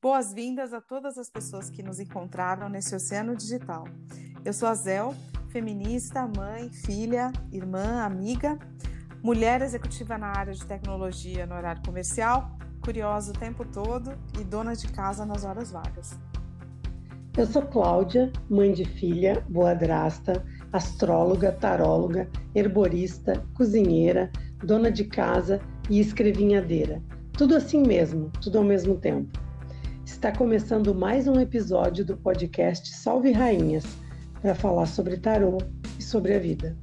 Boas-vindas a todas as pessoas que nos encontraram nesse oceano digital. Eu sou a Zel, feminista, mãe, filha, irmã, amiga, mulher executiva na área de tecnologia no horário comercial, curiosa o tempo todo e dona de casa nas horas vagas. Eu sou Cláudia, mãe de filha, boadrasta, astróloga, taróloga, herborista, cozinheira, dona de casa e escrevinhadeira. Tudo assim mesmo, tudo ao mesmo tempo. Está começando mais um episódio do podcast Salve Rainhas para falar sobre tarô e sobre a vida.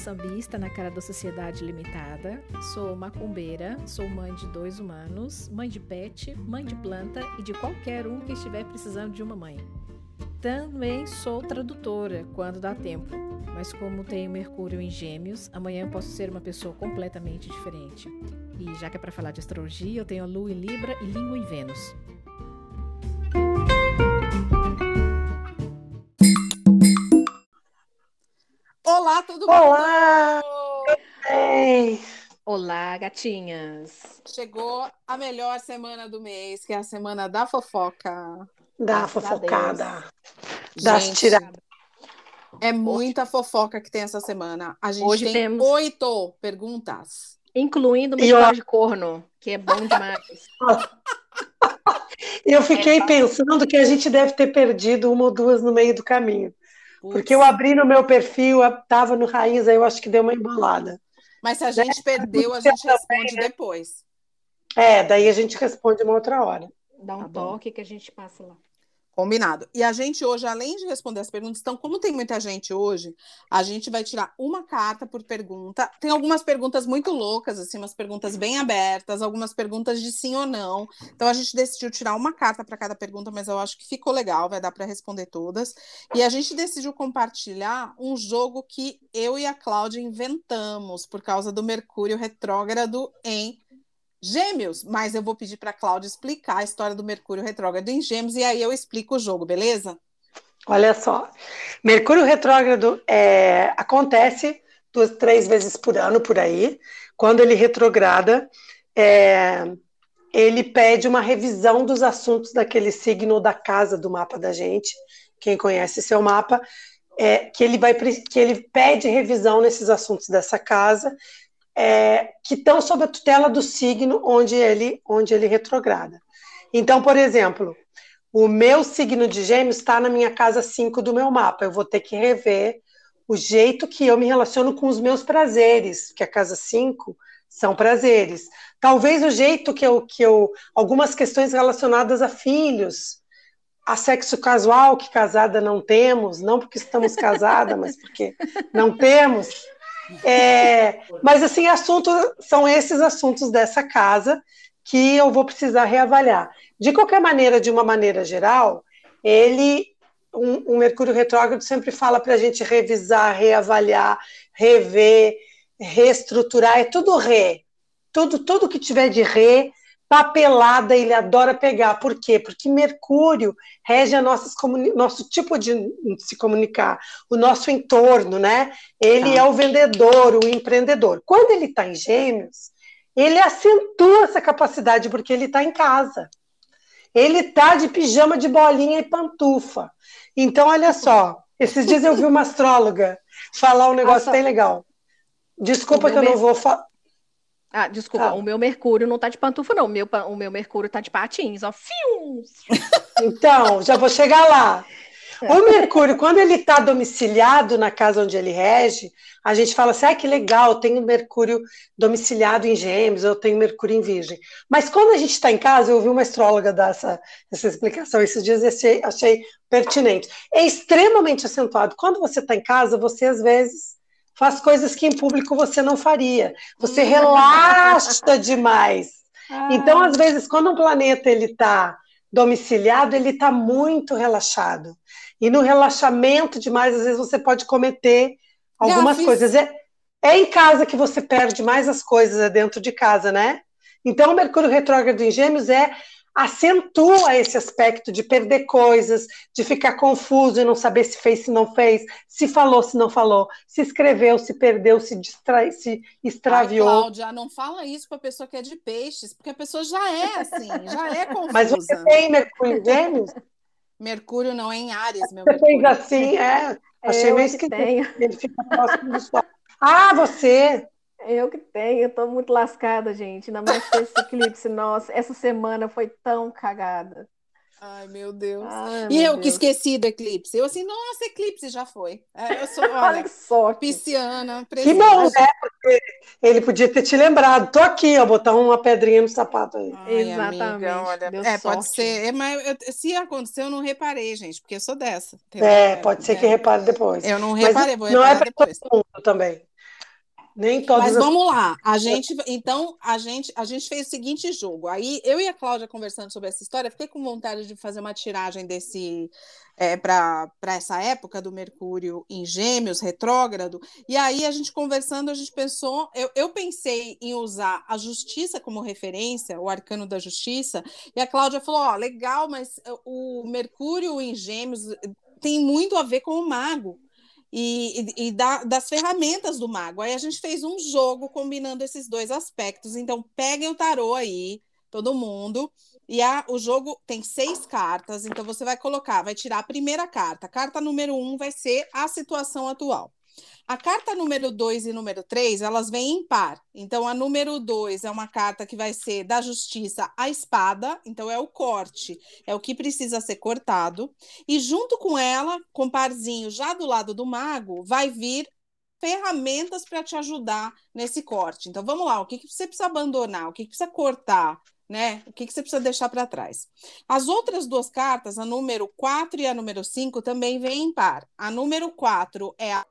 Sambista na cara da Sociedade Limitada, sou macumbeira, sou mãe de dois humanos, mãe de pet, mãe de planta e de qualquer um que estiver precisando de uma mãe. Também sou tradutora quando dá tempo, mas como tenho Mercúrio em Gêmeos, amanhã eu posso ser uma pessoa completamente diferente. E já que é para falar de astrologia, eu tenho a Lua em Libra e Língua em Vênus. Olá, todo mundo! Olá! Olá, gatinhas! Chegou a melhor semana do mês, que é a semana da fofoca. Da fofocada, das Gente, tiradas. É muita fofoca que tem essa semana. A gente Hoje tem temos- oito perguntas. Incluindo uma eu- história de corno, que é bom demais. Eu fiquei pensando que a gente deve ter perdido uma ou duas no meio do caminho. Porque eu abri no meu perfil, estava no Raiz, aí eu acho que deu uma embolada. Mas se a gente perdeu, a gente responde depois. É, daí a gente responde uma outra hora. Dá um Tá bom. toque que a gente passa lá. Combinado. E a gente hoje, além de responder as perguntas, então, como tem muita gente hoje, a gente vai tirar uma carta por pergunta. Tem algumas perguntas muito loucas, assim, umas perguntas bem abertas, algumas perguntas de sim ou não. Então, a gente decidiu tirar uma carta para cada pergunta, mas eu acho que ficou legal, vai dar para responder todas. E a gente decidiu compartilhar um jogo que eu e a Cláudia inventamos por causa do Mercúrio retrógrado em Gêmeos, mas eu vou pedir para a Cláudia explicar a história do Mercúrio retrógrado em Gêmeos e aí eu explico o jogo, beleza? Olha só, Mercúrio retrógrado é, acontece duas, três vezes por ano por aí. Quando ele retrograda, é, ele pede uma revisão dos assuntos daquele signo da casa do mapa da gente. Quem conhece seu mapa, é, que ele vai que ele pede revisão nesses assuntos dessa casa, é, que estão sob a tutela do signo onde ele onde ele retrograda. Então, por exemplo, o meu signo de gêmeos está na minha casa 5 do meu mapa. Eu vou ter que rever o jeito que eu me relaciono com os meus prazeres, que a casa 5 são prazeres. Talvez o jeito que eu, que eu. Algumas questões relacionadas a filhos, a sexo casual, que casada não temos, não porque estamos casada, mas porque não temos. É, mas assim, assuntos são esses assuntos dessa casa que eu vou precisar reavaliar. De qualquer maneira, de uma maneira geral, ele, um, um Mercúrio retrógrado sempre fala para a gente revisar, reavaliar, rever, reestruturar, é tudo re. Tudo, tudo que tiver de re, papelada, ele adora pegar. Por quê? Porque Mercúrio rege a nossas nosso tipo de se comunicar, o nosso entorno, né? Ele Tá. é o vendedor, o empreendedor. Quando ele está em gêmeos, ele acentua essa capacidade porque ele está em casa. Ele tá de pijama de bolinha e pantufa. Então, olha só, esses dias eu vi uma astróloga falar um negócio Ah, só- bem legal. Desculpa que eu não vou falar. Ah, desculpa, Tá. o meu Mercúrio não tá de pantufa, não. O meu, o meu Mercúrio tá de patins, ó. Fiu! Então, já vou chegar lá. O Mercúrio, quando ele está domiciliado na casa onde ele rege, a gente fala assim: ah, que legal, eu tenho Mercúrio domiciliado em Gêmeos, eu tenho Mercúrio em Virgem. Mas quando a gente está em casa, eu ouvi uma astróloga dar essa, essa explicação esses dias e achei, achei pertinente. É extremamente acentuado. Quando você está em casa, você às vezes faz coisas que em público você não faria. Você relaxa demais. Então, às vezes, quando um planeta ele está domiciliado, ele está muito relaxado. E no relaxamento demais, às vezes você pode cometer algumas coisas. É, é em casa que você perde mais as coisas, é dentro de casa, né? Então, o Mercúrio retrógrado em Gêmeos é acentua esse aspecto de perder coisas, de ficar confuso e não saber se fez, se não fez, se falou, se não falou, se escreveu, se perdeu, se, distrai, se extraviou. Ai, Cláudia, não fala isso para a pessoa que é de peixes, porque a pessoa já é assim, já é confusa. Mas você tem Mercúrio em Gêmeos? Mercúrio não é em Ares, meu Você fez assim, é. Achei meio esquisito. Ele fica próximo do Sol. Ah, você! Eu que tenho, eu tô muito lascada, gente. Ainda mais com esse eclipse. Nossa, essa semana foi tão cagada. Ai, meu Deus. Ai, e meu eu Deus. que esqueci do eclipse. Eu assim, nossa, eclipse já foi. É, eu sou, olha, olha que pisciana. Que bom, né? Porque ele podia ter te lembrado. Tô aqui, ó, botar uma pedrinha no sapato aí. Ai, Exatamente. Amiga, olha, Deu é, sorte. pode ser. É, mas eu, se aconteceu, eu não reparei, gente, porque eu sou dessa. Entendeu? É, pode ser que é. repare depois. Eu não reparei, mas vou reparar não é depois. Todo mundo também. Nem todas Mas vamos lá. A gente, então, a gente, a gente fez o seguinte jogo. Aí eu e a Cláudia conversando sobre essa história, fiquei com vontade de fazer uma tiragem desse é, para essa época do Mercúrio em Gêmeos, retrógrado. E aí a gente conversando, a gente pensou, eu, eu pensei em usar a justiça como referência, o arcano da justiça, e a Cláudia falou: ó, oh, legal, mas o Mercúrio em Gêmeos tem muito a ver com o mago e, e, da, das ferramentas do mago. Aí a gente fez um jogo combinando esses dois aspectos. Então, peguem o tarô aí, todo mundo. E a, o jogo tem seis cartas, então você vai colocar, vai tirar a primeira carta. Carta número um vai ser a situação atual. A carta número 2 e número 3, elas vêm em par. Então, a número 2 é uma carta que vai ser da justiça à espada, então é o corte, é o que precisa ser cortado. E junto com ela, com parzinho já do lado do mago, vai vir ferramentas para te ajudar nesse corte. Então, vamos lá, o que, que você precisa abandonar, o que, que precisa cortar, né? O que, que você precisa deixar para trás? As outras duas cartas, a número 4 e a número 5, também vêm em par. A número 4 é a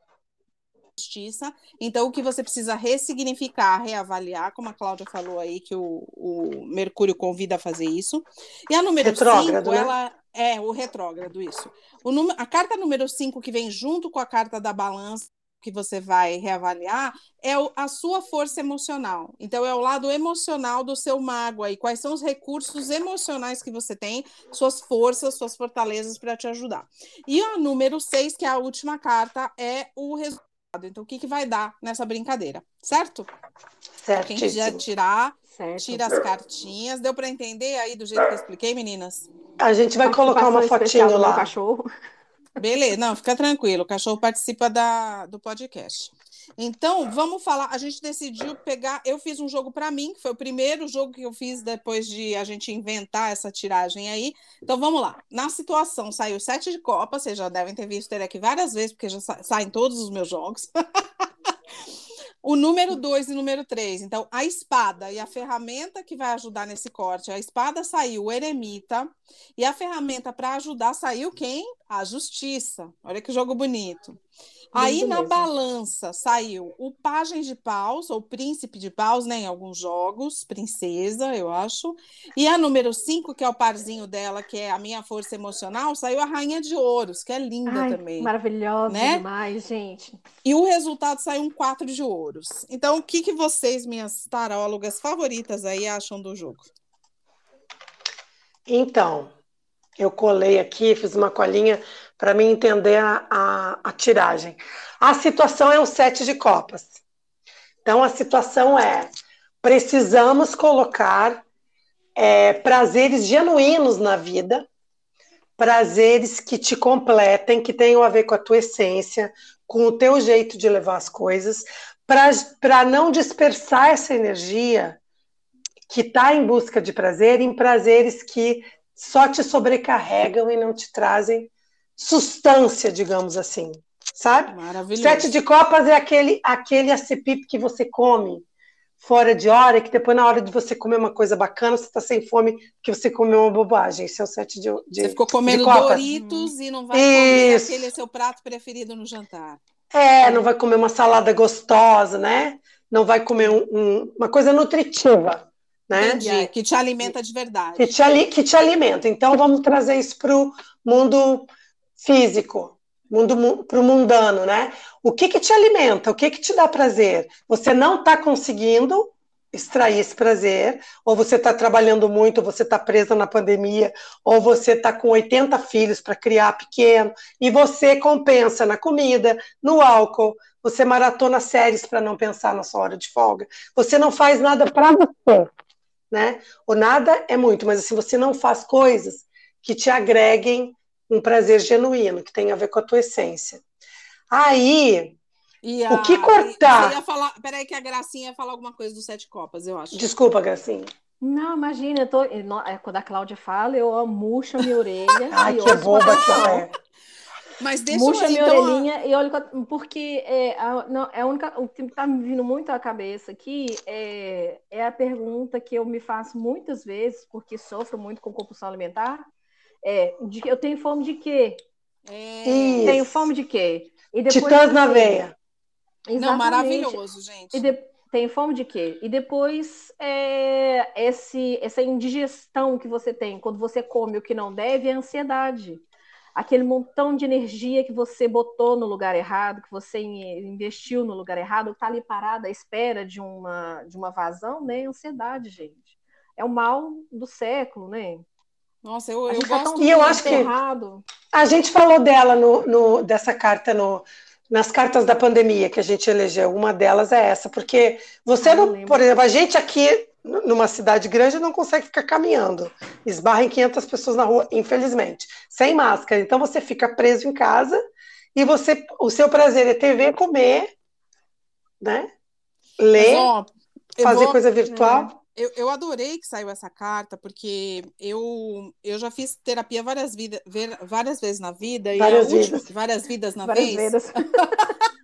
justiça. Então, o que você precisa ressignificar, reavaliar, como a Cláudia falou aí, que o, o Mercúrio convida a fazer isso. E a número 5, né? ela é o retrógrado, isso. O a carta número 5, que vem junto com a carta da balança, que você vai reavaliar é a sua força emocional. Então, é o lado emocional do seu mago aí. Quais são os recursos emocionais que você tem, suas forças, suas fortalezas para te ajudar. E a número 6, que é a última carta, é o resultado então, o que, que vai dar nessa brincadeira, certo? Certo. Quem quiser tirar, certo. tira as cartinhas. Deu para entender aí do jeito que eu expliquei, meninas? A gente vai colocar uma fotinho lá. Cachorro. Beleza, não, fica tranquilo. O cachorro participa da, do podcast. Então, vamos falar. A gente decidiu pegar. Eu fiz um jogo para mim, que foi o primeiro jogo que eu fiz depois de a gente inventar essa tiragem aí. Então, vamos lá. Na situação, saiu sete de Copa. Vocês já devem ter visto ele aqui várias vezes, porque já sa saem todos os meus jogos. O número 2 e o número 3. Então, a espada e a ferramenta que vai ajudar nesse corte. A espada saiu o eremita. E a ferramenta para ajudar saiu quem? A justiça. Olha que jogo bonito. Aí na mesmo. balança saiu o Pajem de Paus, ou Príncipe de Paus, né, em alguns jogos, Princesa, eu acho. E a número 5, que é o parzinho dela, que é a minha força emocional, saiu a Rainha de Ouros, que é linda Ai, também. Maravilhosa né? demais, gente. E o resultado saiu um 4 de ouros. Então, o que, que vocês, minhas tarólogas favoritas aí, acham do jogo? Então, eu colei aqui, fiz uma colinha para mim entender a, a, a, tiragem. A situação é um sete de copas. Então, a situação é: precisamos colocar é, prazeres genuínos na vida, prazeres que te completem, que tenham a ver com a tua essência, com o teu jeito de levar as coisas, para não dispersar essa energia que está em busca de prazer em prazeres que só te sobrecarregam e não te trazem substância, digamos assim, sabe? Maravilhoso. Sete de copas é aquele aquele acepip que você come fora de hora que depois na hora de você comer uma coisa bacana você está sem fome porque você comeu uma bobagem. Esse é o sete de, de Você ficou comendo Doritos hum. e não vai comer Isso. aquele seu prato preferido no jantar. É, não vai comer uma salada gostosa, né? Não vai comer um, um, uma coisa nutritiva. Né? Entendi, que te alimenta de verdade. Que te, que te alimenta. Então, vamos trazer isso para o mundo físico, mundo para o mundano, né? O que que te alimenta? O que que te dá prazer? Você não está conseguindo extrair esse prazer, ou você está trabalhando muito, ou você está presa na pandemia, ou você está com 80 filhos para criar pequeno, e você compensa na comida, no álcool, você maratona séries para não pensar na sua hora de folga, você não faz nada para você, né? O nada é muito, mas assim, você não faz coisas que te agreguem um prazer genuíno, que tem a ver com a tua essência. Aí, a, o que cortar? Ia falar, peraí que a Gracinha ia falar alguma coisa do Sete Copas, eu acho. Desculpa, Gracinha. Não, imagina, eu tô, é, quando a Cláudia fala, eu murcho a minha orelha. Ai, que boba que ela é. Mas deixa Murcha eu, minha então, orelhinha e olha, porque é, a, não, é a única, o que está me vindo muito à cabeça aqui é, é a pergunta que eu me faço muitas vezes, porque sofro muito com compulsão alimentar, é, de, eu tenho fome de quê? É... Tenho fome de quê? E depois, Titãs na veia. Exatamente. Não, maravilhoso, gente. E de, tem fome de quê? E depois é, esse, essa indigestão que você tem quando você come o que não deve é ansiedade aquele montão de energia que você botou no lugar errado, que você investiu no lugar errado, está ali parada à espera de uma, de uma vazão, né? Ansiedade, gente. É o mal do século, né? Nossa, eu, eu tá gosto E eu acho que errado. a gente falou dela no, no, dessa carta no, nas cartas da pandemia que a gente elegeu. Uma delas é essa, porque você ah, não, por exemplo, a gente aqui numa cidade grande não consegue ficar caminhando. Esbarra em 500 pessoas na rua, infelizmente, sem máscara. Então você fica preso em casa e você, o seu prazer é TV, comer, né? Ler, ó, fazer vou, coisa virtual. É, eu, eu adorei que saiu essa carta, porque eu, eu já fiz terapia várias, vida, várias vezes na vida. Várias vidas. Última, várias vidas na várias vez. Vidas.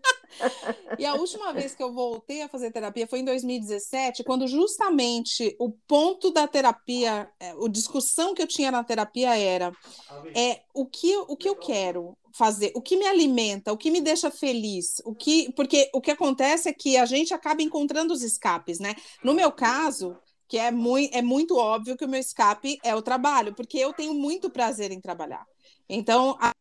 E a última vez que eu voltei a fazer terapia foi em 2017, quando justamente o ponto da terapia, é, a discussão que eu tinha na terapia era é o que, o que eu quero fazer, o que me alimenta, o que me deixa feliz, o que, porque o que acontece é que a gente acaba encontrando os escapes, né? No meu caso, que é muito, é muito óbvio que o meu escape é o trabalho, porque eu tenho muito prazer em trabalhar. Então, a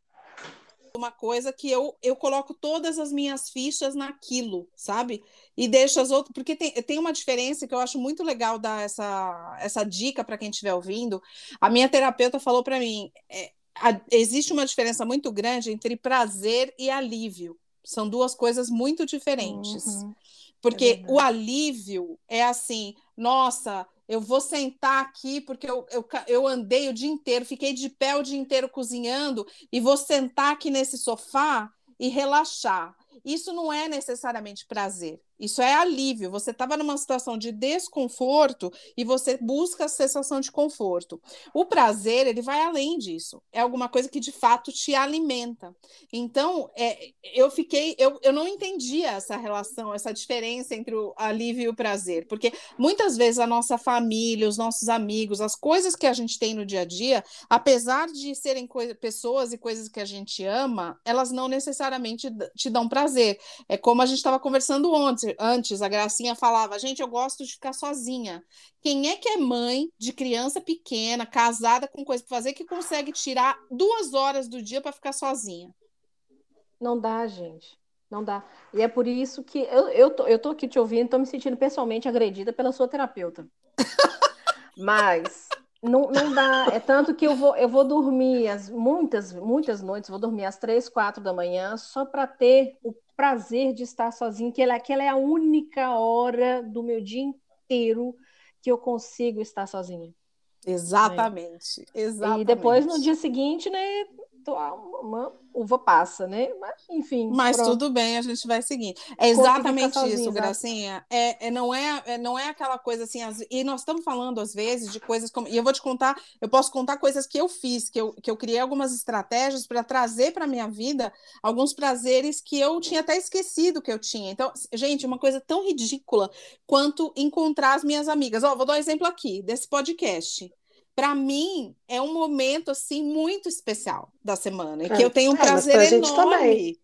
uma coisa que eu, eu coloco todas as minhas fichas naquilo, sabe? E deixo as outras. Porque tem, tem uma diferença que eu acho muito legal dar essa, essa dica para quem estiver ouvindo. A minha terapeuta falou para mim: é, a, existe uma diferença muito grande entre prazer e alívio. São duas coisas muito diferentes. Uhum. Porque é o alívio é assim, nossa, eu vou sentar aqui porque eu, eu, eu andei o dia inteiro, fiquei de pé o dia inteiro cozinhando e vou sentar aqui nesse sofá e relaxar. Isso não é necessariamente prazer. Isso é alívio. Você estava numa situação de desconforto e você busca a sensação de conforto. O prazer, ele vai além disso. É alguma coisa que de fato te alimenta. Então, é, eu fiquei, eu, eu não entendia essa relação, essa diferença entre o alívio e o prazer, porque muitas vezes a nossa família, os nossos amigos, as coisas que a gente tem no dia a dia, apesar de serem pessoas e coisas que a gente ama, elas não necessariamente te dão prazer. É como a gente estava conversando ontem antes, a Gracinha falava, gente, eu gosto de ficar sozinha. Quem é que é mãe de criança pequena, casada com coisa para fazer, que consegue tirar duas horas do dia para ficar sozinha? Não dá, gente. Não dá. E é por isso que eu, eu, tô, eu tô aqui te ouvindo, tô me sentindo pessoalmente agredida pela sua terapeuta. Mas não, não dá. É tanto que eu vou, eu vou dormir as, muitas, muitas noites, vou dormir às três, quatro da manhã, só para ter o prazer de estar sozinho, que ela, aquela é a única hora do meu dia inteiro que eu consigo estar sozinha. Exatamente, né? exatamente. E depois, no dia seguinte, né, uma uva passa, né? Mas, enfim. Mas pronto. tudo bem, a gente vai seguir. É exatamente isso, Gracinha. É, é, não, é, é, não é aquela coisa assim. As, e nós estamos falando, às vezes, de coisas como. E eu vou te contar, eu posso contar coisas que eu fiz, que eu, que eu criei algumas estratégias para trazer para a minha vida alguns prazeres que eu tinha até esquecido que eu tinha. Então, gente, uma coisa tão ridícula quanto encontrar as minhas amigas. Ó, vou dar um exemplo aqui desse podcast para mim é um momento assim muito especial da semana, e que é, eu tenho um é, prazer enorme.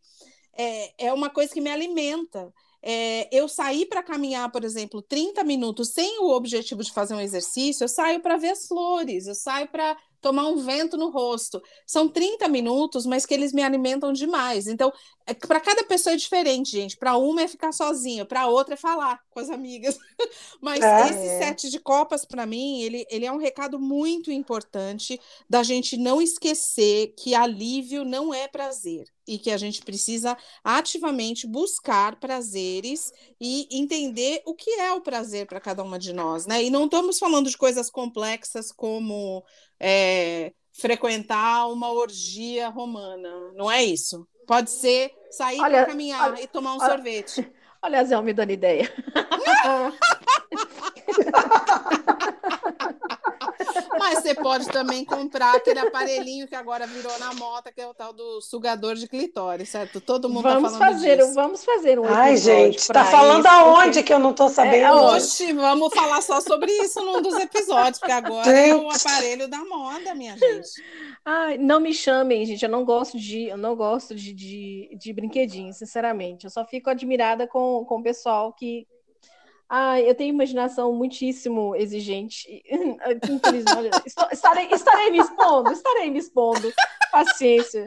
É, é uma coisa que me alimenta. É, eu sair para caminhar, por exemplo, 30 minutos sem o objetivo de fazer um exercício, eu saio para ver as flores, eu saio para tomar um vento no rosto. São 30 minutos, mas que eles me alimentam demais. Então, é, para cada pessoa é diferente, gente. Para uma é ficar sozinha, para outra é falar com as amigas. mas é. esse sete de copas, para mim, ele, ele é um recado muito importante da gente não esquecer que alívio não é prazer e que a gente precisa ativamente buscar prazeres e entender o que é o prazer para cada uma de nós, né? E não estamos falando de coisas complexas como é, frequentar uma orgia romana, não é isso. Pode ser sair para caminhar olha, e tomar um olha, sorvete. Olha, Zé, me dando ideia. Mas você pode também comprar aquele aparelhinho que agora virou na moda, que é o tal do sugador de clitóris, certo? Todo mundo tá vamos tá falando fazer, disso. Vamos fazer um Ai, gente, tá falando isso, aonde porque... que eu não tô sabendo? É, oxe, vamos falar só sobre isso num dos episódios, porque agora gente. é o aparelho da moda, minha gente. Ai, não me chamem, gente. Eu não gosto de, eu não gosto de, de, de brinquedinhos, sinceramente. Eu só fico admirada com, com o pessoal que ah, eu tenho imaginação muitíssimo exigente. estarei, estarei me expondo, estarei me expondo. Paciência.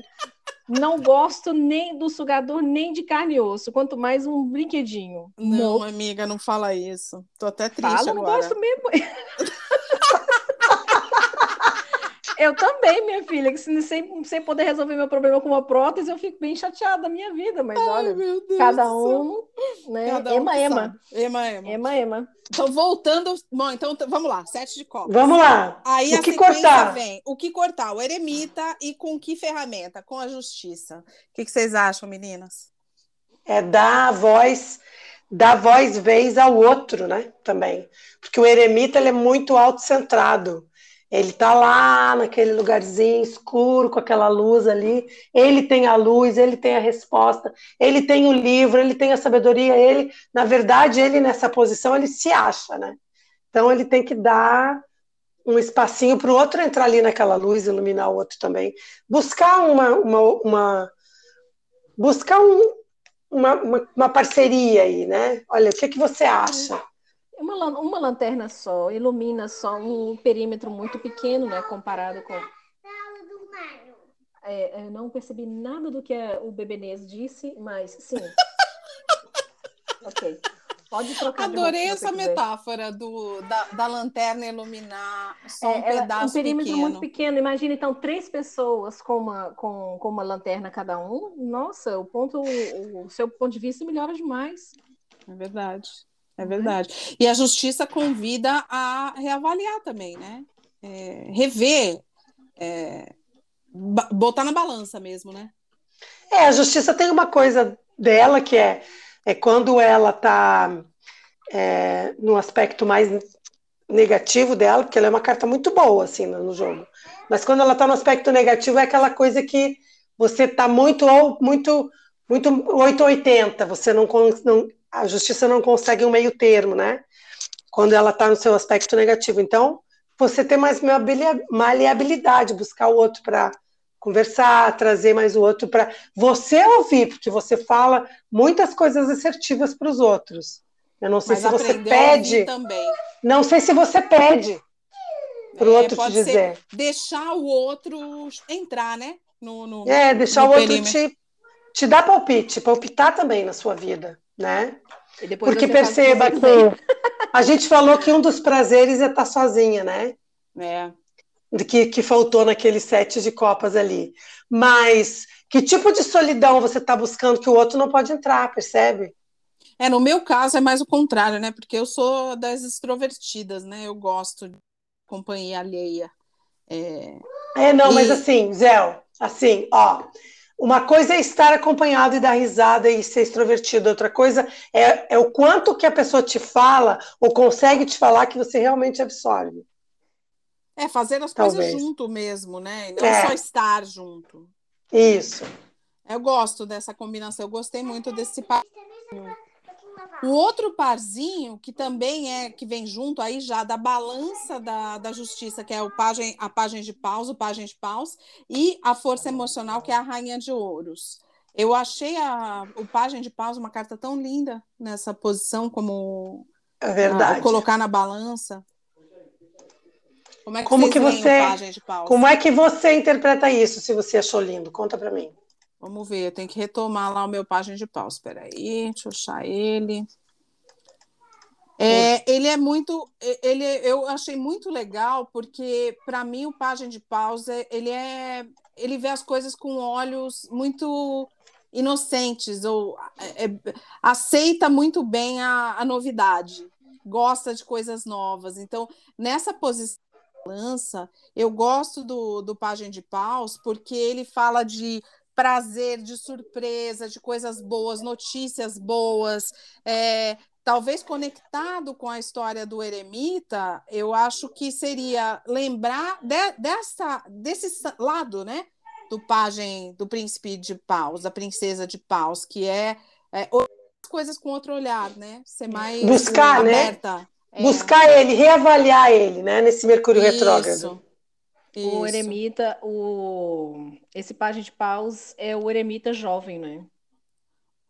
Não gosto nem do sugador, nem de carne e osso, quanto mais um brinquedinho. Não, amiga, não fala isso. Tô até triste Fala, agora. não gosto mesmo. Eu também, minha filha, que sem, sem poder resolver meu problema com uma prótese, eu fico bem chateada da minha vida, mas Ai, olha, cada um, né? Cada ema, um ema. ema, ema. Ema, ema. Então, voltando, bom, então vamos lá, sete de copas. Vamos lá. Aí o a que cortar? vem. O que cortar? O eremita e com que ferramenta? Com a justiça. O que, que vocês acham, meninas? É dar voz, dar voz vez ao outro, né? Também. Porque o eremita ele é muito autocentrado. Ele está lá naquele lugarzinho escuro com aquela luz ali. Ele tem a luz, ele tem a resposta, ele tem o livro, ele tem a sabedoria. Ele, na verdade, ele nessa posição ele se acha, né? Então ele tem que dar um espacinho para o outro entrar ali naquela luz, iluminar o outro também. Buscar uma, uma, uma buscar um, uma, uma, parceria aí, né? Olha, o que, que você acha? Uma, uma lanterna só ilumina só um perímetro muito pequeno, né? Comparado com. É, eu não percebi nada do que o Bebenês disse, mas sim. ok. Pode trocar Adorei essa metáfora do, da, da, lanterna iluminar só um é, pedaço Um perímetro pequeno. muito pequeno. Imagina, então, três pessoas com uma, com, com uma lanterna cada um. Nossa, o ponto, o, o seu ponto de vista melhora demais. É verdade. É verdade. E a justiça convida a reavaliar também, né? É, rever, é, botar na balança mesmo, né? É, a justiça tem uma coisa dela que é, é quando ela está é, no aspecto mais negativo dela, porque ela é uma carta muito boa assim no, no jogo. Mas quando ela está no aspecto negativo é aquela coisa que você está muito ou muito muito 880, você não, não a justiça não consegue um meio termo, né? Quando ela está no seu aspecto negativo. Então, você tem mais maleabilidade, buscar o outro para conversar, trazer mais o outro para você ouvir, porque você fala muitas coisas assertivas para os outros. Eu não sei Mas se você pede. Também. Não sei se você pede para o é, outro te dizer. deixar o outro entrar, né? No, no é, deixar o outro te, te dar palpite, palpitar também na sua vida né? Porque perceba que a gente falou que um dos prazeres é estar sozinha, né? É. Que, que faltou naquele sete de copas ali. Mas que tipo de solidão você está buscando que o outro não pode entrar, percebe? É, no meu caso é mais o contrário, né? Porque eu sou das extrovertidas, né? Eu gosto de companhia alheia. É, é não, e... mas assim, Zé, assim, ó, uma coisa é estar acompanhado e dar risada e ser extrovertido, outra coisa é, é o quanto que a pessoa te fala ou consegue te falar que você realmente absorve. É, fazer as Talvez. coisas junto mesmo, né? Não é. só estar junto. Isso. Eu gosto dessa combinação, eu gostei muito desse parzinho. O outro parzinho, que também é que vem junto aí já da balança da, da justiça, que é o pagem, a página de paus, o página de paus, e a força emocional, que é a rainha de ouros. Eu achei a, o página de paus uma carta tão linda nessa posição, como é verdade. A, colocar na balança. Como é que, Como que você-? Como é que você- interpreta isso, se você achou lindo? Conta pra mim. Vamos ver, eu tenho que retomar lá o meu Pagem de Paus. Espera aí, deixa eu achar ele. É, ele é muito, ele, eu achei muito legal porque para mim o Pagem de Paus é- ele é, ele vê as coisas com olhos muito inocentes ou é, é, aceita muito bem a, a novidade, gosta de coisas novas. Então nessa posição da balança, eu gosto do, do Pagem de Paus porque ele fala de prazer, de surpresa, de coisas boas, notícias boas, é, talvez conectado com a história do eremita, eu acho que seria lembrar de, dessa, desse lado, né? Do pajem, do príncipe de paus, da princesa de paus, que é, é coisas com outro olhar, né? Ser mais Buscar, né? aberta. É, Buscar ele, reavaliar ele, né? Nesse Mercúrio retrógrado. Isso, O eremita, o... esse pajem de paus é o eremita jovem, né?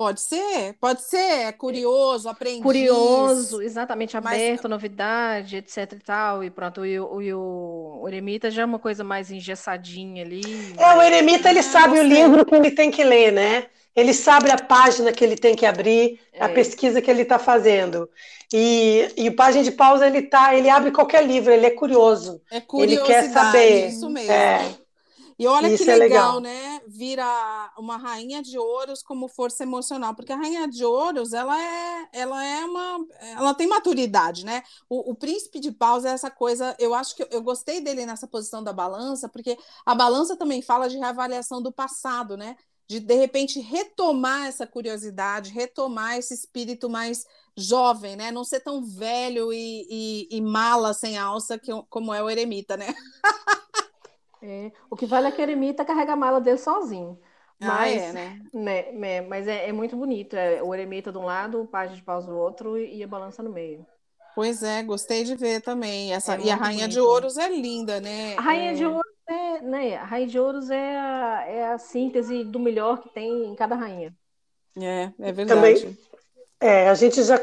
Pode ser, pode ser, é curioso, aprendiz. Curioso, exatamente, Mas- aberto à novidade, etc e tal. E pronto, e, o- e o, o eremita já é uma coisa mais engessadinha ali. É, o eremita, ele Ah, sabe o livro que ele tem que ler, né? Ele sabe a página que ele tem que abrir, a É. pesquisa que ele está fazendo. E, e o Pagem de Pausa, ele tá, ele abre qualquer livro, ele é curioso. É Ele curiosidade, quer saber. isso mesmo. É. E olha Isso que é legal, legal. né? Vira uma rainha de ouros como força emocional, porque a rainha de ouros, ela é, ela é uma, ela tem maturidade, né? O, o príncipe de paus é essa coisa, eu acho que eu, eu gostei dele nessa posição da balança, porque a balança também fala de reavaliação do passado, né? De de repente retomar essa curiosidade, retomar esse espírito mais jovem, né? Não ser tão velho e, e, e mala sem alça que, como é o eremita, né? É, o que vale é que o eremita carrega a mala dele sozinho. Ah, Mas, é, né? né, né, mas é, é muito bonito. É o eremita de um lado, o pajem de paus do outro e, e a balança no meio. Pois é, gostei de ver também. Essa, É e a Rainha de bonito. Ouros é linda, né? A rainha É, de ouros é, né, a rainha de ouros é a, é a síntese do melhor que tem em cada rainha. É, é verdade. É, a gente já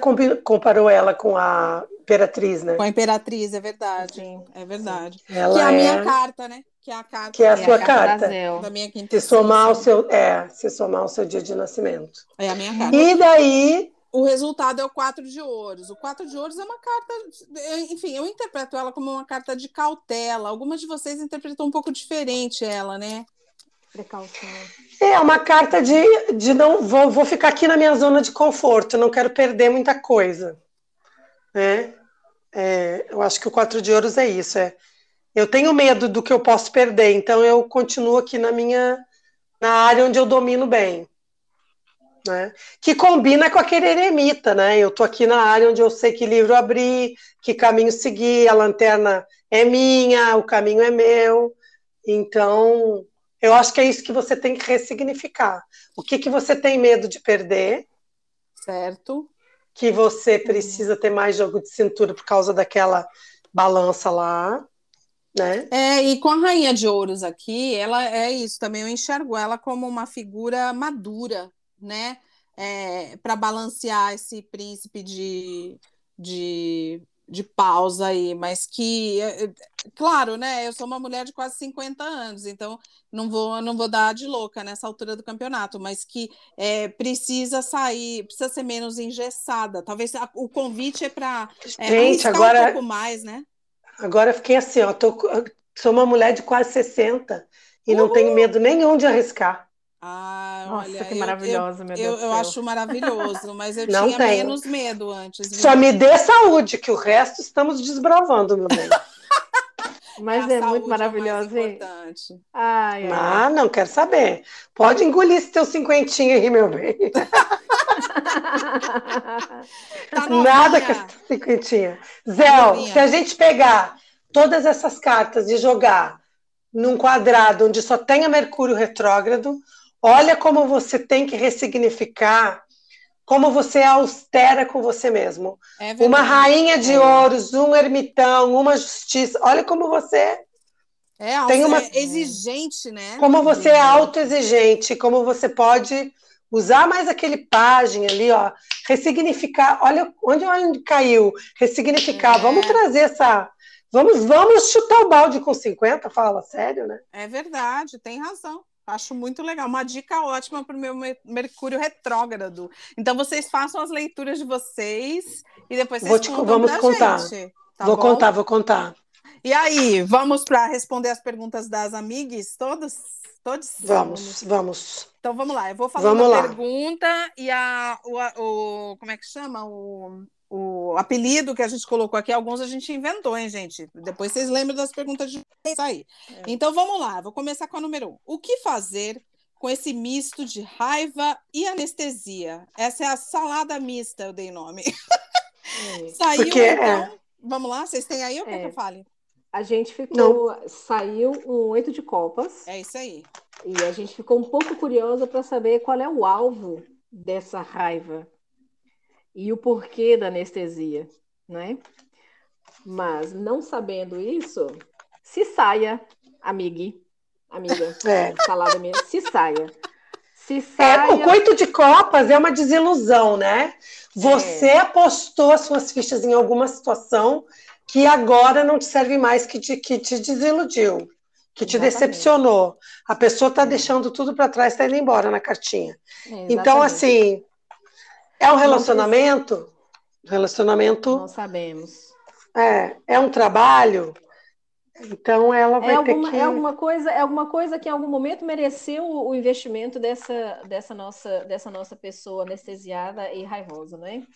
comparou ela com a Imperatriz, né? Com a Imperatriz, é verdade. Sim. É verdade. Ela que é a é, minha carta, né? Que é a carta Que é a É sua da carta. Zel. da minha quinta se somar o seu, é, se somar o seu dia de nascimento. É a minha carta. E daí, O resultado é o quatro de ouros. O quatro de ouros é uma carta, enfim, eu interpreto ela como uma carta de cautela. Algumas de vocês interpretam um pouco diferente ela, né? Precaução. é uma carta de, de não vou, vou ficar aqui na minha zona de conforto, não quero perder muita coisa. Né? É, eu acho que o quatro de ouros é isso. É, eu tenho medo do que eu posso perder, então eu continuo aqui na minha na área onde eu domino bem. Né? Que combina com aquele eremita, né? Eu tô aqui na área onde eu sei que livro abrir, que caminho seguir, a lanterna é minha, o caminho é meu. Então, eu acho que é isso que você tem que ressignificar. O que, que você tem medo de perder, Certo? Que você precisa ter mais jogo de cintura por causa daquela balança lá, né? É, e com a Rainha de Ouros aqui, ela é isso também. Eu enxergo ela como uma figura madura, né? para balancear esse príncipe de, de, de pausa aí, mas que, é, é, claro, né? Eu sou uma mulher de quase 50 anos, então não vou, não vou dar de louca nessa altura do campeonato, mas que é, precisa sair, precisa ser menos engessada. Talvez a- o convite é para é, Gente, agora- um pouco mais, né? Agora eu fiquei assim, ó, tô, sou uma mulher de quase 60 e não Uhul! tenho medo nenhum de arriscar. Ah, Nossa, olha, que eu- maravilhosa, meu eu, Deus eu, eu acho maravilhoso, mas eu Não tinha tenho. menos medo antes. viu? Só me dê saúde, que o resto estamos desbravando, meu bem. Mas A é muito o mais maravilhosa. hein? importante. Ai, ai. Ah, não quero saber. Pode engolir esse teu cinquentinho aí, meu bem. Tá Nada com essa cinquentinha. Zéu, novinha. se a gente pegar todas essas cartas e jogar num quadrado onde só tenha Mercúrio retrógrado, olha como você tem que ressignificar, como você é austera com você mesmo. É. Uma rainha de É. ouros, um ermitão, uma justiça. Olha como você, É, tem uma- é exigente, né? como você é autoexigente, como você pode usar mais aquele página ali, ó, ressignificar. Olha onde onde caiu, ressignificar. É. Vamos trazer essa Vamos, vamos chutar o balde com 50, fala sério, né? É verdade, tem razão. Acho muito legal. Uma dica ótima para o meu Mercúrio retrógrado. Então, vocês façam as leituras de vocês e depois vocês vou te, vamos contar. Gente, tá vou bom? contar, vou contar. E aí, vamos para responder as perguntas das amigas todos? Todos? Vamos, vamos. Então vamos lá, eu vou fazer uma lá. pergunta e a, o, o, como é que chama? O, o apelido que a gente colocou aqui, alguns a gente inventou, hein, gente? Depois vocês lembram das perguntas de aí. É. Então vamos lá, vou começar com a número um. O que fazer com esse misto de raiva e anestesia? Essa é a salada mista, eu dei nome. É. Saiu, Porque, então. É... Vamos lá, vocês têm aí ou quer que eu fale? A gente ficou. Não. Saiu um oito de copas. É isso aí. E a gente ficou um pouco curiosa para saber qual é o alvo dessa raiva e o porquê da anestesia, né? Mas não sabendo isso, se saia, amigue, amiga, é. salada minha, se saia. Se saia... É, o coito de copas é uma desilusão, né? Você é. apostou as suas fichas em alguma situação que agora não te serve mais, que te, que te desiludiu, que te exatamente. decepcionou. A pessoa está deixando tudo para trás, está indo embora na cartinha. então, assim, é um relacionamento? Relacionamento. Não sabemos. É, é um trabalho. Então ela vai é alguma, ter que... É alguma coisa, é alguma coisa que em algum momento mereceu o investimento dessa, dessa, nossa, dessa nossa pessoa anestesiada e raivosa, né?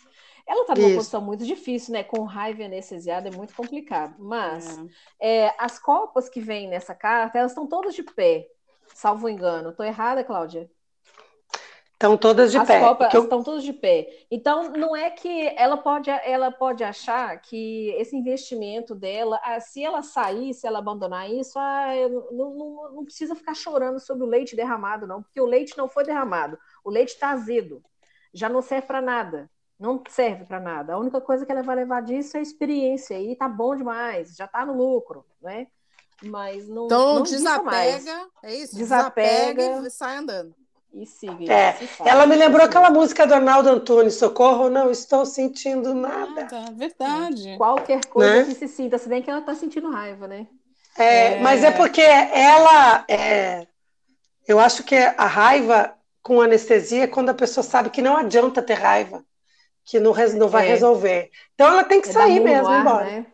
Ela está numa Isso. posição muito difícil, né? Com raiva e anestesiada é muito complicado. Mas é. É, as copas que vêm nessa carta, elas estão todas de pé, salvo engano. Estou errada, Cláudia? Estão todas de As pé. Copas eu... estão todas de pé. Então, não é que ela pode, ela pode achar que esse investimento dela, ah, se ela sair, se ela abandonar isso, ah, não, não, não precisa ficar chorando sobre o leite derramado, não, porque o leite não foi derramado. O leite está azedo. Já não serve para nada não serve para nada. A única coisa que ela vai levar disso é a experiência e tá bom demais, já tá no lucro, né? Mas não. Então não desapega, é isso? Desapega, desapega e sai andando. E siga. É, ela me lembrou aquela música do Arnaldo Antunes, Socorro, não estou sentindo nada. nada verdade. Qualquer coisa né? que se sinta, se bem que ela está sentindo raiva, né? É, é, Mas é porque ela. É, eu acho que a raiva com anestesia é quando a pessoa sabe que não adianta ter raiva que não, não vai é. resolver. Então ela tem que é sair mesmo, ar, embora. Né?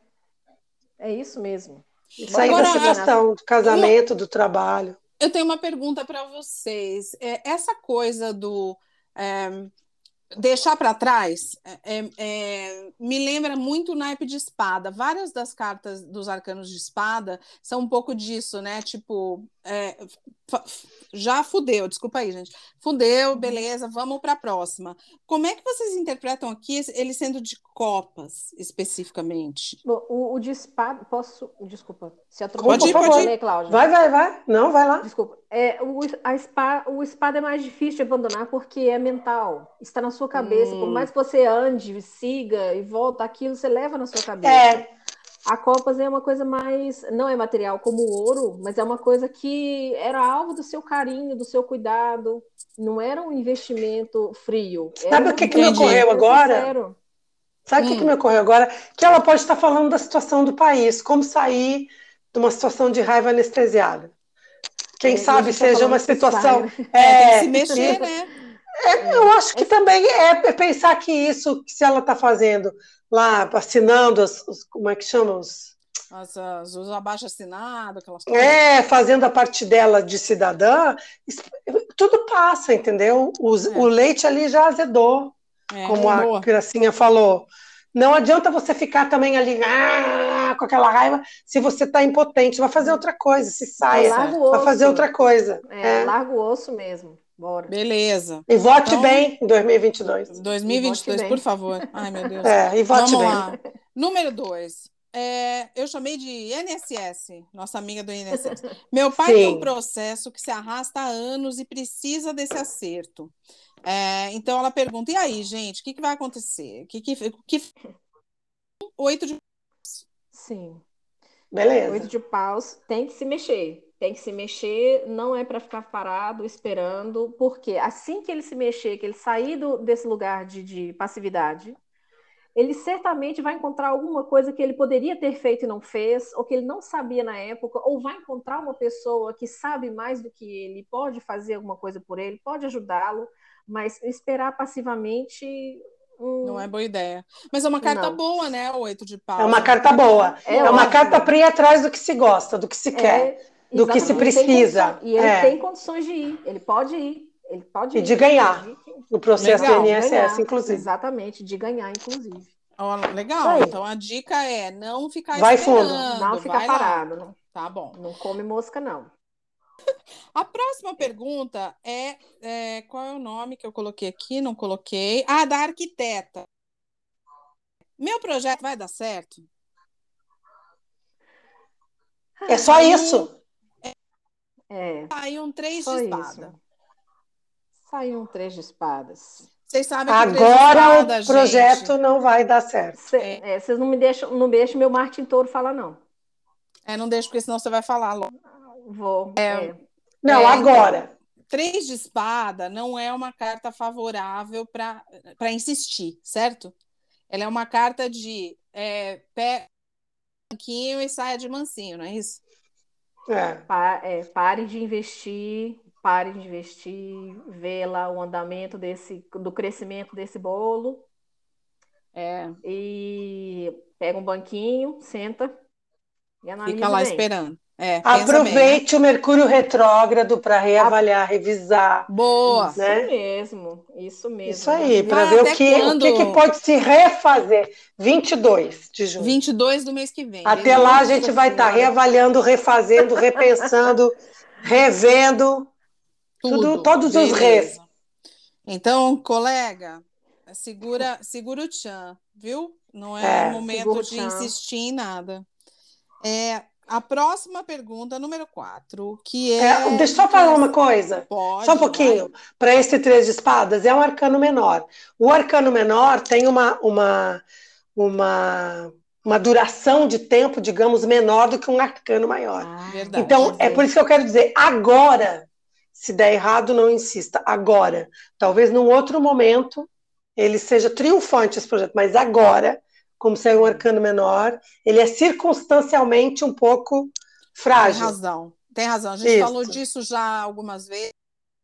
É isso mesmo. Sair Agora, da situação do casamento, do trabalho. Eu tenho uma pergunta para vocês. É, essa coisa do é, deixar para trás é, é, é, me lembra muito o naipe de espada. Várias das cartas dos arcanos de espada são um pouco disso, né? Tipo, é, já fudeu, desculpa aí, gente. Fudeu, beleza, vamos para a próxima. Como é que vocês interpretam aqui ele sendo de copas, especificamente? Bom, o, o de espada, posso. Desculpa, se atropelou. Pode ir, pode ir. Cláudia. Vai, vai, vai. Não, vai lá. Desculpa. É, o, a espada, o espada é mais difícil de abandonar porque é mental. Está na sua cabeça. Hum. Por mais que você ande, siga e volta, aquilo você leva na sua cabeça. É. A Copas é uma coisa mais, não é material como o ouro, mas é uma coisa que era alvo do seu carinho, do seu cuidado, não era um investimento frio. Sabe o que, que me ocorreu agora? Sincero. Sabe o hum. que, que me ocorreu agora? Que ela pode estar falando da situação do país, como sair de uma situação de raiva anestesiada. Quem é, sabe tá seja uma situação. Sai, né? é, é, se mexer, né? É, eu acho que também é, é pensar que isso, que se ela está fazendo lá assinando os, os, como é que chama os as, as, os abaixo assinados, aquelas coisas. É, fazendo a parte dela de cidadã, tudo passa, entendeu? Os, é. O leite ali já azedou, é, como a Gracinha falou. Não adianta você ficar também ali ah, com aquela raiva se você está impotente. Vai fazer outra coisa, se saia. Vai fazer outra coisa. É, é. Larga o osso mesmo. Bora. Beleza. E vote então, bem em 2022. 2022, por favor. Ai, meu Deus. É, e vote Vamos bem. Lá. Número dois. É, eu chamei de INSS, nossa amiga do INSS. Meu pai Sim. tem um processo que se arrasta há anos e precisa desse acerto. É, então ela pergunta: e aí, gente, o que, que vai acontecer? Que, que, que... Oito de Sim. Beleza. Oito de paus tem que se mexer tem que se mexer, não é para ficar parado esperando, porque assim que ele se mexer, que ele sair do, desse lugar de, de passividade, ele certamente vai encontrar alguma coisa que ele poderia ter feito e não fez, ou que ele não sabia na época, ou vai encontrar uma pessoa que sabe mais do que ele, pode fazer alguma coisa por ele, pode ajudá-lo, mas esperar passivamente. Hum... Não é boa ideia. Mas é uma carta não. boa, né? O oito de pau. É uma carta boa. É, é uma carta para ir atrás do que se gosta, do que se é, quer, do que se precisa. E ele é. tem condições de ir, ele pode ir. Ele pode e de ganhar o processo legal, do INSS, ganhar, inclusive. Exatamente, de ganhar, inclusive. Oh, legal. Então a dica é não ficar vai fundo, não ficar parado. Lá. Tá bom. Não come mosca não. A próxima pergunta é, é, qual é o nome que eu coloquei aqui? Não coloquei. Ah, da arquiteta. Meu projeto vai dar certo? É só isso. É. Saiu um três de espada. Saiu um três de espadas. Vocês sabem que Agora o, o projeto gente... não vai dar certo. Cê, é, vocês não me deixam, não deixam meu Martin Touro falar, não. É, não deixa, porque senão você vai falar logo. Vou. É, é. Não, é, agora. Então, três de espada não é uma carta favorável para insistir, certo? Ela é uma carta de é, pé branquinho e saia de mansinho, não é isso? É. Pa, é, pare de investir pare de investir, vê lá o andamento desse, do crescimento desse bolo. É. E pega um banquinho, senta e analisa. Fica lá bem. esperando. É, Aproveite bem, né? o Mercúrio retrógrado para reavaliar, revisar. Boa! Né? Isso mesmo, isso mesmo. Isso aí, para ver o que, quando... o que, que, pode se refazer. 22 de junho. 22 do mês que vem. Até lá a gente vai estar tá reavaliando, refazendo, repensando, revendo. Tudo, Tudo todos beleza. os res. Então, colega, segura, segura o tchan, viu? Não é, é momento de insistir em nada. É, a próxima pergunta, número 4, que é. é deixa eu só falar uma coisa. Pode, só um pouquinho. Para esse três de espadas, é um arcano menor. O arcano menor tem uma, uma, uma, uma duração de tempo, digamos, menor do que um arcano maior. Ah, verdade, então, é por isso que eu quero dizer, agora se der errado, não insista. Agora, talvez num outro momento, ele seja triunfante esse projeto, mas agora, como se é um arcano menor, ele é circunstancialmente um pouco frágil. Tem razão, tem razão. A gente Isso. falou disso já algumas vezes.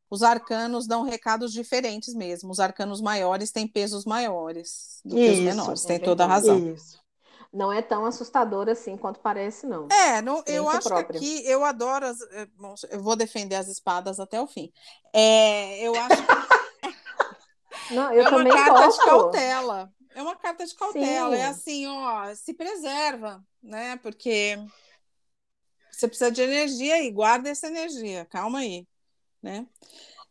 Os arcanos dão recados diferentes mesmo. Os arcanos maiores têm pesos maiores do que Isso, os menores. Tem toda a razão. Isso não é tão assustador assim quanto parece, não. É, não, eu acho própria. que aqui eu adoro as. Eh, eu vou defender as espadas até o fim. É, eu acho Não, eu é também uma carta gosto. de cautela. É uma carta de cautela. Sim. É assim, ó, se preserva, né? Porque você precisa de energia e guarda essa energia. Calma aí, né?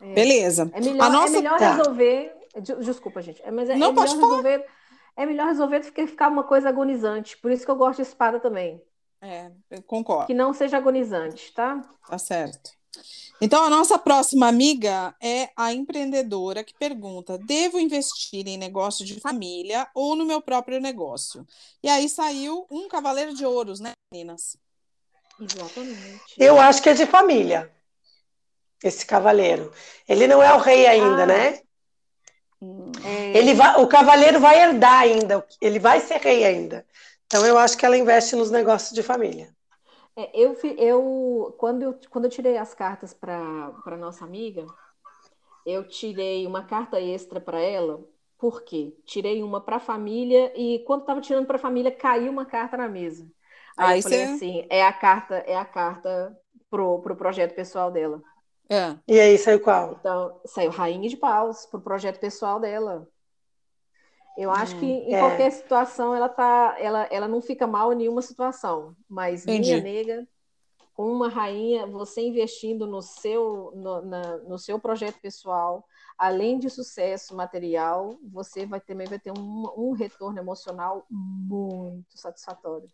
É. Beleza. É melhor, nossa... é melhor tá. resolver. Desculpa, gente. É, mas é, Não, é melhor resolver. Falar é melhor resolver do que ficar uma coisa agonizante. Por isso que eu gosto de espada também. É, concordo. Que não seja agonizante, tá? Tá certo. Então, a nossa próxima amiga é a empreendedora que pergunta: devo investir em negócio de família ou no meu próprio negócio? E aí saiu um cavaleiro de ouros, né, meninas? Exatamente. Eu acho que é de família, esse cavaleiro. Ele não é o rei ainda, ah, né? É... Ele vai, o cavaleiro vai herdar ainda, ele vai ser rei ainda. Então eu acho que ela investe nos negócios de família. É, eu, eu, quando eu quando eu tirei as cartas para nossa amiga, eu tirei uma carta extra para ela. Por quê? Tirei uma para a família e quando estava tirando para a família caiu uma carta na mesa. Aí, Aí eu falei assim, é a carta é a carta pro, pro projeto pessoal dela. É. E aí saiu qual? Então, saiu Rainha de Paus pro projeto pessoal dela. Eu acho que em é. qualquer situação ela tá, ela, ela não fica mal em nenhuma situação, mas Entendi. minha nega, com uma rainha, você investindo no seu, no, na, no seu projeto pessoal, além de sucesso material, você vai também vai ter um, um retorno emocional muito satisfatório.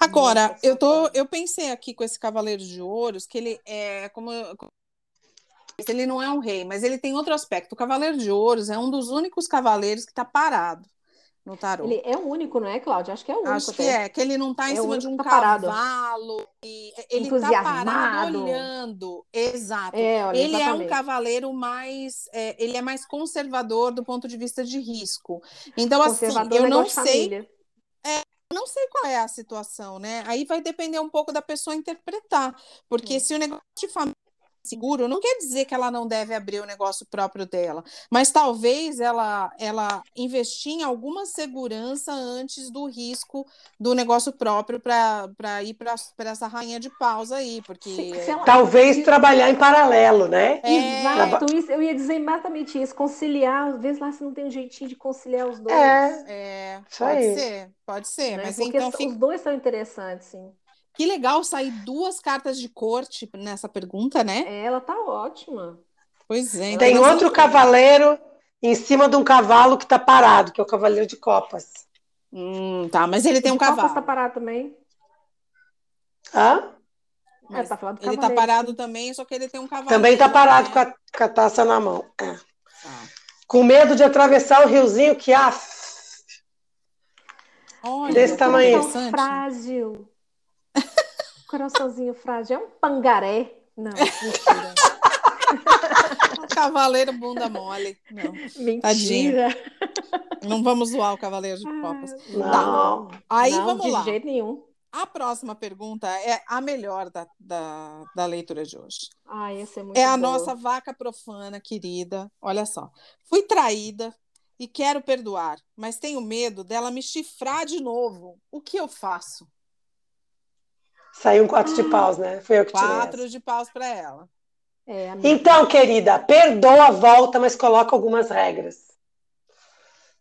Agora, eu tô, eu pensei aqui com esse Cavaleiro de Ouros que ele é como ele não é um rei, mas ele tem outro aspecto. O Cavaleiro de Ouros é um dos únicos cavaleiros que está parado. no tarô. Ele é o único, não é, Cláudia? Acho que é o único. Acho que até. é, que ele não está em É cima de um tá parado. cavalo. e ele está parado olhando. Exato. É, olha, ele é um exatamente. cavaleiro mais. é, ele é mais conservador do ponto de vista de risco. Então, assim, eu não negócio de sei família. não sei qual é a situação, né? Aí vai depender um pouco da pessoa interpretar, porque Hum. se o negócio de família é seguro, não quer dizer que ela não deve abrir o negócio próprio dela, mas talvez ela ela investir em alguma segurança antes do risco do negócio próprio para ir para essa rainha de paus aí, porque ela- Talvez trabalhar em paralelo, né? É. Exato, isso, eu ia dizer exatamente isso. Conciliar, às vezes lá se não tem um jeitinho de conciliar os dois. É, é, Isso pode aí. ser, pode ser, né? mas Porque então os fica dois são interessantes, sim. Que legal sair duas cartas de corte nessa pergunta, né? Ela tá ótima. Pois é. Tem então, outro assim, cavaleiro em cima de um cavalo que está parado, que é o cavaleiro de copas. Hum, tá, mas ele tem um De Copas cavalo. tá parado também. Hã? É, Mas tá falando do ele tá parado também, só que ele tem um cavalo. Também está parado com a, com a taça na mão. É. Tá. Com medo de atravessar o riozinho que ah, Olha, Desse que tamanho. Interessante. frágil. Coraçãozinho frágil. É um pangaré. Não, mentira. Um cavaleiro bunda mole. Não, mentira. não vamos zoar o cavaleiro de copas. não. Aí não, vamos de lá. jeito nenhum. A próxima pergunta é a melhor da, da, da leitura de hoje. Ah, esse é muito É a boa. nossa vaca profana, querida. Olha só. Fui traída e quero perdoar, mas tenho medo dela me chifrar de novo. O que eu faço? Saiu um quatro de paus, né? Foi eu que tirei. Quatro essa. de paus para ela. É. Então, querida, perdoa a volta, mas coloca algumas regras.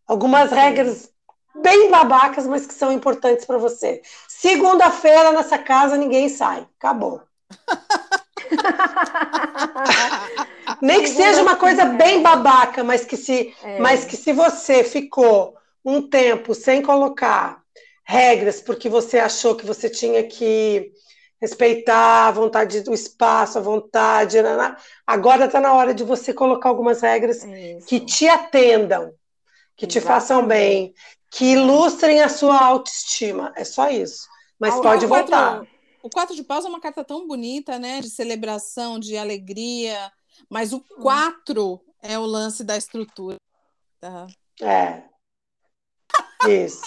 Algumas regras bem babacas, mas que são importantes para você. Segunda-feira nessa casa ninguém sai. Acabou. Nem que seja uma coisa bem babaca, mas que se, É. mas que se você ficou um tempo sem colocar regras porque você achou que você tinha que respeitar a vontade do espaço, a vontade, naná, agora está na hora de você colocar algumas regras isso. que te atendam, que te façam bem, que ilustrem a sua autoestima. É só isso. Mas pode o quatro- voltar. O quatro de paus é uma carta tão bonita, né? De celebração, de alegria. Mas o quatro é o lance da estrutura. Tá? É. Isso.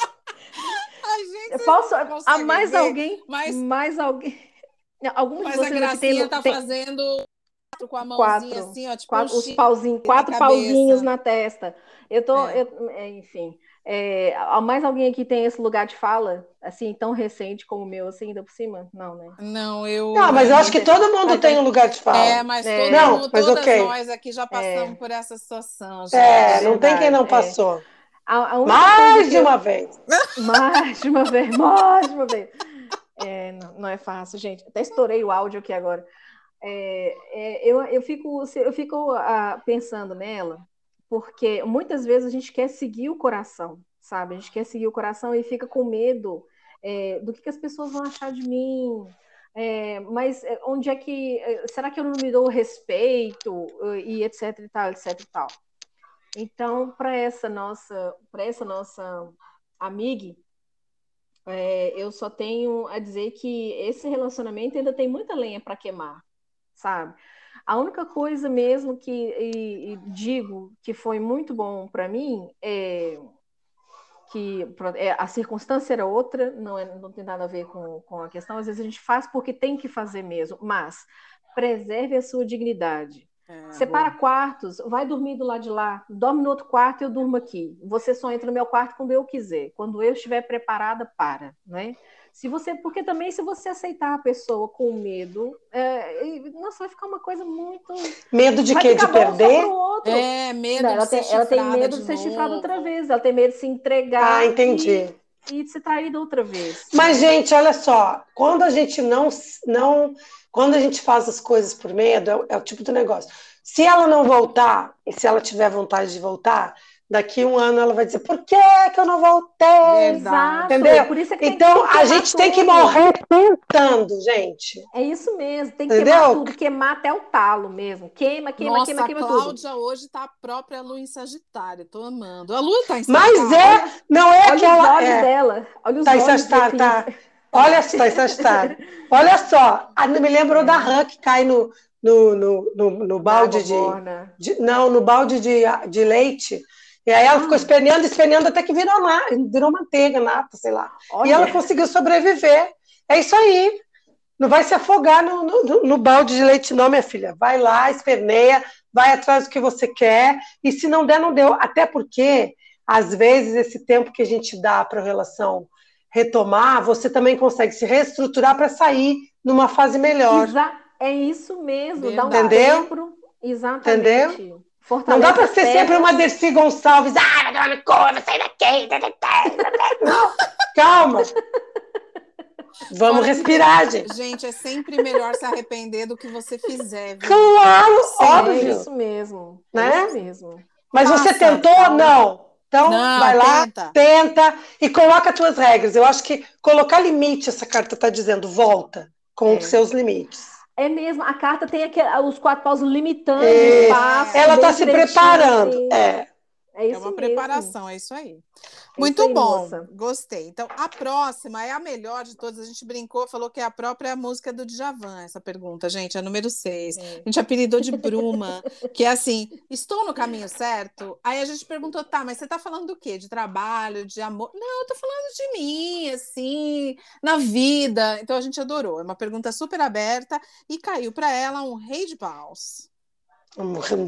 Ai, gente, posso. conseguem mais ver, alguém? Mas, Mais alguém? Não, Alguns mas de a vocês tem, Gracinha tá tem fazendo quatro com a mãozinha Quatro. assim, ó. Tipo quatro, um os pauzinhos, na quatro pauzinhos na testa. Eu tô. É. eu- é, enfim. É, mais alguém aqui tem esse lugar de fala, assim, tão recente como o meu, assim, ainda por cima? Não, né? Não, eu. Não, mas eu acho que todo mundo tem um lugar de fala. É, mas É. todo Não, mundo, mas todas ok. nós aqui já passamos É. por essa situação. gente. É, não tem quem não é. passou. A, a Mais de que uma vez. eu- Mais de uma vez, mais de uma vez. É, não, não é fácil, gente. Até estourei o áudio aqui agora. É, é, eu, eu fico, eu fico ah, pensando nela, porque muitas vezes a gente quer seguir o coração, sabe? A gente quer seguir o coração e fica com medo é, do que, que as pessoas vão achar de mim. É, mas é, onde é que. é, Será que eu não me dou o respeito e etc e tal, etc e tal? Então, para essa nossa, para essa nossa amiga, é, eu só tenho a dizer que esse relacionamento ainda tem muita lenha para queimar, sabe? A única coisa mesmo que e- e digo que foi muito bom para mim é que é, a circunstância era outra, não, é, não tem nada a ver com, com a questão. Às vezes a gente faz porque tem que fazer mesmo, mas preserve a sua dignidade. É, Separa quartos, vai dormir do lado de lá, dorme no outro quarto e eu durmo aqui. Você só entra no meu quarto quando eu quiser. Quando eu estiver preparada, para, né? Se você, porque também se você aceitar a pessoa com medo, é, nossa, vai ficar uma coisa muito. Medo de vai quê? De perder? pro outro. É, medo Não, de ela, ser tem, ela tem medo de de ser chifrada outra vez, ela tem medo de se entregar Ah, entendi. E, e de ser traída outra vez. Mas, gente, olha só, quando a gente não, não. Quando a gente faz as coisas por medo, é, é o tipo do negócio. Se ela não voltar, e se ela tiver vontade de voltar, Daqui um ano ela vai dizer, por que, que eu não voltei? Exato. Entendeu? Por isso é que tem Então que a gente tudo. tem que morrer tentando, gente. É isso mesmo, tem que Entendeu? queimar tudo, queimar até o talo mesmo. Queima, queima, Nossa, queima, queima a tudo. Cláudia hoje tá a própria Lua em Sagitário. Tô amando. A Lua tá em Mas Sagitário. é, não é Olha aquela. os olhos é, dela. Olha os tá em olhos Sagitário, dele. tá. Olha só, tá em Sagitário. Olha só, me lembrou da rã que cai no, no, no, no, no balde de, de- Não, no balde de, de leite. E aí ela ficou esperneando, esperneando até que virou, na, virou manteiga, nata, sei lá. Olha, E ela conseguiu sobreviver. É isso aí. Não vai se afogar no, no, no balde de leite, não, minha filha. Vai lá, esperneia, vai atrás do que você quer. E se não der, não deu. Até porque, às vezes, esse tempo que a gente dá para a relação retomar, você também consegue se reestruturar para sair numa fase melhor. exa- é isso mesmo. Dá um Verdade. Entendeu? Exatamente. Não dá para ser sempre uma Dercy Gonçalves. Ah, vai cu, vai sair daqui. Não, calma. Vamos que- respirar, gente. Gente, é sempre melhor se arrepender do que você fizer. Viu? Claro, Sim, É óbvio. isso mesmo. Né? É isso mesmo. Mas você Passa, tentou? calma. Não. Então, Não, vai lá, tenta. tenta e coloca as tuas regras. Eu acho que colocar limite, essa carta está dizendo, volta com É. os seus limites. É mesmo, a carta tem aquele, os quatro paus limitando o É. espaço. Ela está se preparando. assim. É. É isso É uma mesmo. preparação, é isso aí. Muito aí, bom, moça. gostei. Então, a próxima é a melhor de todas. A gente brincou, falou que é a própria música do Djavan, essa pergunta, gente, é a número 6. É. A gente apelidou de Bruma, que é assim, estou no caminho certo? Aí a gente perguntou, tá, mas você tá falando do quê? De trabalho, de amor? Não, eu tô falando de mim, assim, na vida. Então a gente adorou. É uma pergunta super aberta e caiu para ela um rei de paus.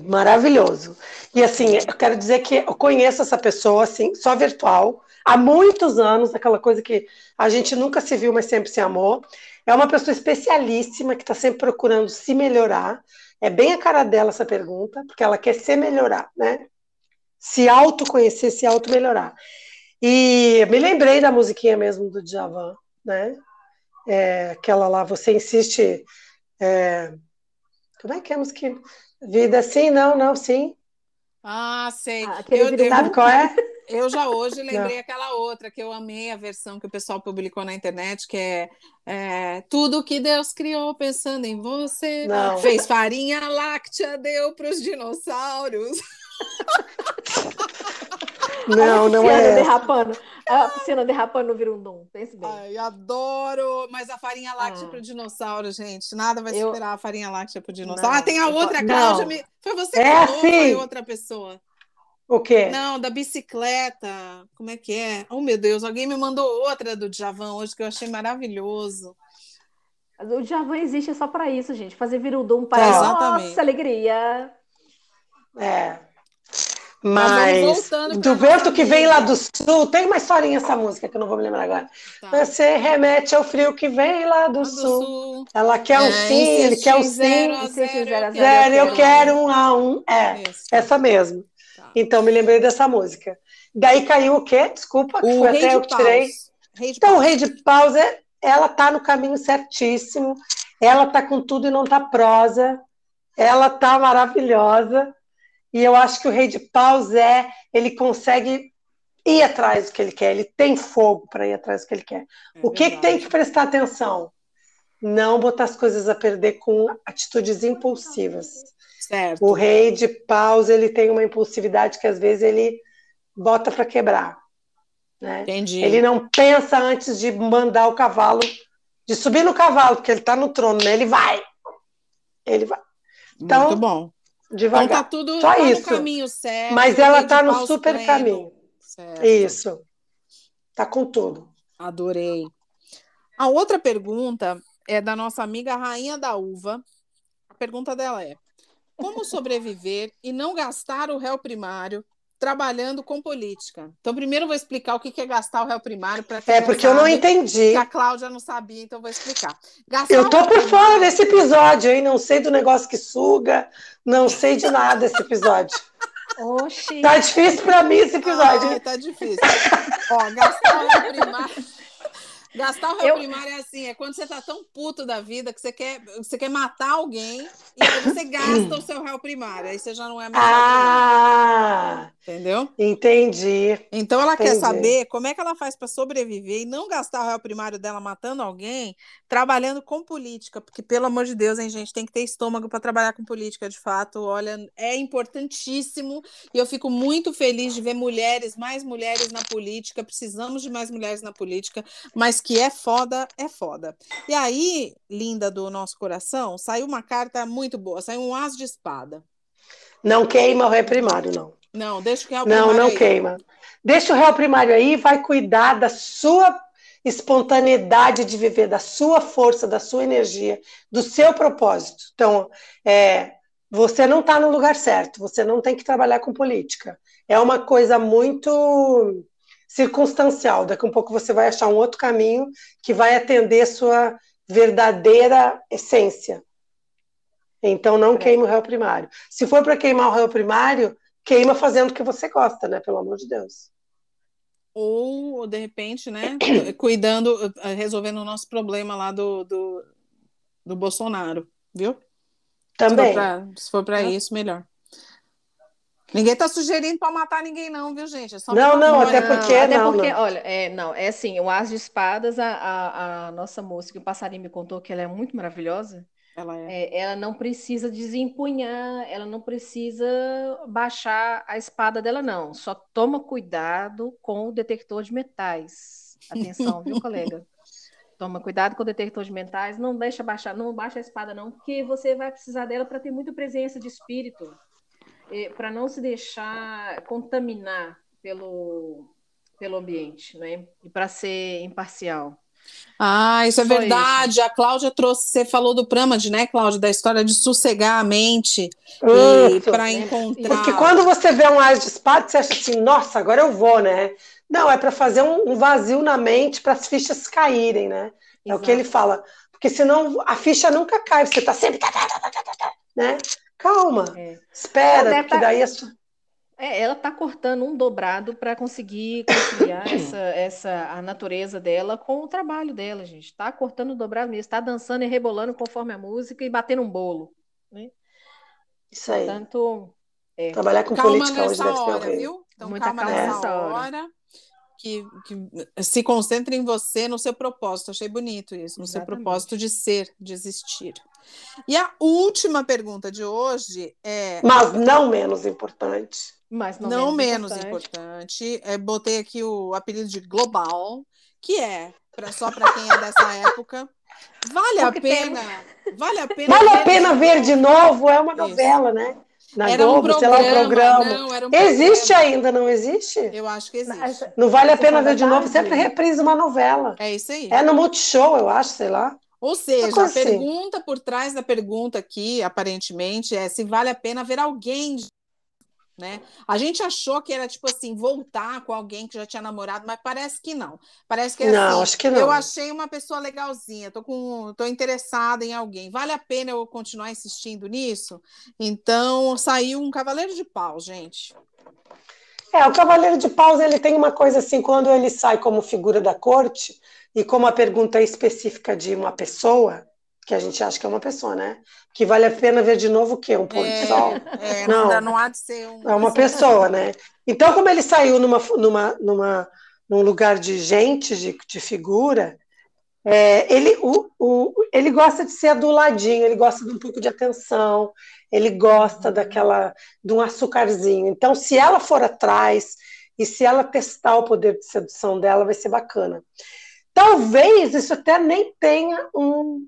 Maravilhoso. E assim, eu quero dizer que eu conheço essa pessoa, assim, só virtual, há muitos anos, aquela coisa que a gente nunca se viu, mas sempre se amou. É uma pessoa especialíssima que está sempre procurando se melhorar. É bem a cara dela essa pergunta, porque ela quer se melhorar, né? Se autoconhecer, se auto-melhorar. E me lembrei da musiquinha mesmo do Djavan, né? É, aquela lá, você insiste. é, como é que é a musiquinha? Vida sim, não, não, sim. Ah, sei. Ah, aquele eu, eu- Sabe qual é? Eu já hoje lembrei aquela outra que eu amei a versão que o pessoal publicou na internet, que é, é, tudo que Deus criou pensando em você. Não. Fez farinha láctea, deu para os dinossauros. Não, não é. derrapando. A piscina derrapando no virundum. Pense bem. Ai, adoro! Mas a farinha láctea Ah. para o dinossauro, gente. Nada vai Eu- superar a farinha láctea para o dinossauro. Não, ah, tem a outra, po- Cláudia. me- Foi você que É falou, ou foi assim. outra pessoa? O quê? Não, da bicicleta. Como é que é? Oh, meu Deus, alguém me mandou outra do Djavan hoje que eu achei maravilhoso. O Djavan existe só para isso, gente. Fazer virundum para É, exatamente. nossa alegria. É. Mas Mas do vento que vem lá do sul, tem uma historinha essa música que eu não vou me lembrar agora. Tá. Você remete ao frio que vem lá do Lá do sul. sul. Ela quer um É, sim, ele quer um zero sim. zero, zero eu Zero, eu quero um a um. É, Isso. essa mesmo. Tá. Então me lembrei dessa música. Daí caiu o quê? Desculpa, que O foi até eu que tirei. Então, o. Rei de Paus, é- ela tá no caminho certíssimo. Ela tá com tudo e não tá prosa. Ela tá maravilhosa. E eu acho que o Rei de Paus é, ele consegue ir atrás do que ele quer. Ele tem fogo para ir atrás do que ele quer. É o que, que tem que prestar atenção? Não botar as coisas a perder com atitudes impulsivas. Certo. O Rei de Paus, ele tem uma impulsividade que às vezes ele bota para quebrar. Né? Entendi. Ele não pensa antes de mandar o cavalo, de subir no cavalo, porque ele está no trono, né? Ele vai. Ele vai então, Muito bom. Então devagar. tá tudo Só tá no isso. caminho certo. Mas ela tá no super pleno. caminho. Certo. Isso. Tá com tudo. Adorei. A outra pergunta é da nossa amiga Rainha da Uva. A pergunta dela é: Como sobreviver e não gastar o réu primário trabalhando com política? Então, primeiro eu vou explicar o que é gastar o réu primário para quem É porque eu não entendi. a Cláudia não sabia, então eu vou explicar. Gastar Eu tô por fora desse episódio, hein? Não sei do negócio que suga, não sei de nada desse episódio. Oxi. Tá difícil para mim esse episódio. Ai, tá difícil. Ó, gastar o réu primário. Gastar o réu eu... primário é assim, é quando você tá tão puto da vida que você quer, você quer matar alguém e aí você gasta o seu réu primário, aí você já não é mais Ah! Entendeu? Entendi. Então ela Entendi. quer saber como é que ela faz para sobreviver e não gastar o réu primário dela matando alguém, trabalhando com política, porque pelo amor de Deus, hein, gente, tem que ter estômago para trabalhar com política, de fato. Olha, é importantíssimo e eu fico muito feliz de ver mulheres, mais mulheres na política. Precisamos de mais mulheres na política, mas que é foda, é foda. E aí, linda do nosso coração, saiu uma carta muito boa, saiu um as de espada. Não queima o réu primário, não. Não, deixa o réu Não, primário não aí. queima. Deixa o réu primário aí, vai cuidar da sua espontaneidade de viver, da sua força, da sua energia, do seu propósito. Então, é, você não está no lugar certo, você não tem que trabalhar com política. É uma coisa muito circunstancial. Daqui a um pouco você vai achar um outro caminho que vai atender sua verdadeira essência. Então não queima o réu primário. Se for para queimar o réu primário, queima fazendo o que você gosta, né? Pelo amor de Deus. Ou, de repente, né, cuidando, resolvendo o nosso problema lá do, do, do Bolsonaro, viu? Também. Se for para isso, melhor. Ninguém tá sugerindo para matar ninguém, não, viu, gente? É só Não, não, até porque- até não, porque, não. olha, é, não, é assim, o As de Espadas, a, a, a nossa moça, que o passarinho me contou que ela é muito maravilhosa, Ela é. é, ela não precisa desempunhar, ela não precisa baixar a espada dela, não. Só toma cuidado com o detector de metais. Atenção, viu, colega? Toma cuidado com o detector de metais, não deixa baixar, não baixa a espada, não, porque você vai precisar dela para ter muita presença de espírito, para não se deixar contaminar pelo, pelo ambiente, né? E para ser imparcial. Ah, isso é Só verdade. A Cláudia trouxe, você falou do Pramad, né, Cláudia, da história de sossegar a mente Isso. para encontrar. Porque quando você vê um as de espada, você acha assim, nossa, agora eu vou, né? Não, é para fazer um, um vazio na mente para as fichas caírem, né? É o que Exato. ele fala. Porque senão a ficha nunca cai, você está sempre. né? Calma, É. espera, Ela porque tá- daí a sua- É, ela está cortando um dobrado para conseguir conciliar essa, essa, a natureza dela com o trabalho dela, gente. Está cortando o dobrado mesmo, está dançando e rebolando conforme a música e batendo um bolo. Isso aí. Portanto, é, Trabalhar com calma política hoje deve ser horrível. viu? Então Muita calma calma nessa nessa hora. hora. Que, que se concentre em você, no seu propósito. Achei bonito isso, no seu Exatamente. propósito de ser, de existir. E a última pergunta de hoje é Mas não menos importante. mas não, não, menos importante. importante. é, botei aqui o apelido de global, que é pra, só para quem é dessa época. Vale a pena? Vale a pena? Vale a ver- pena ver de novo, é uma Isso. novela, né? Na Era um Globo, sei lá, um programa. Não, era um Existe programa. ainda, não existe? Eu acho que existe. Não vale a Você pena ver de novo, sempre reprisa uma novela. É isso aí. É no Multishow, eu acho, sei lá. Ou seja, a assim. pergunta por trás da pergunta aqui, aparentemente, é se vale a pena ver alguém, né? A gente achou que era tipo assim, voltar com alguém que já tinha namorado, mas parece que não. Parece que é Não, assim, acho que não. eu achei uma pessoa legalzinha, tô com, tô interessada em alguém. Vale a pena eu continuar insistindo nisso? Então, saiu um cavaleiro de pau, gente. É, o Cavaleiro de Paus, ele tem uma coisa assim, quando ele sai como figura da corte, e como a pergunta é específica de uma pessoa, que a gente acha que é uma pessoa, né? Que vale a pena ver de novo o quê? Um pôr do É, sol? é, Não. não há de ser um. É uma pessoa, né? Então, como ele saiu numa, numa, numa, num lugar de gente, de, de figura, é, ele, o, o, ele gosta de ser aduladinho, ele gosta de um pouco de atenção, ele gosta daquela de um açucarzinho. Então, se ela for atrás e se ela testar o poder de sedução dela, vai ser bacana. Talvez isso até nem tenha um,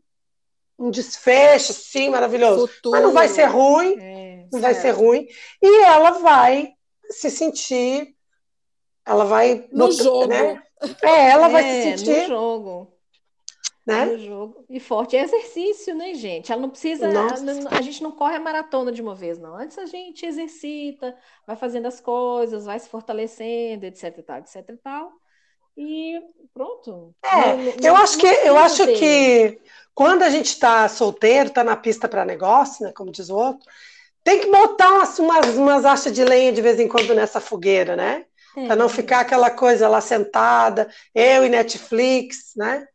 um desfecho, sim, maravilhoso. Futuro. Mas não vai ser ruim, É, não vai ser ruim. E ela vai se sentir. Ela vai. No botar- jogo. né? É, ela vai É, se no sentir. jogo. Né? No jogo. E forte. É exercício, né, gente? Ela não precisa. A, a gente não corre a maratona de uma vez, não. Antes a gente exercita, vai fazendo as coisas, vai se fortalecendo, etc tal, etc e tal. E pronto. É, Não- não- eu não acho que eu acho ter- que quando a gente está solteiro, está na pista para negócio, né, como diz o outro, tem que botar umas, umas, umas achas de lenha de vez em quando nessa fogueira, né? É. Para não ficar aquela coisa lá sentada, eu e Netflix, né?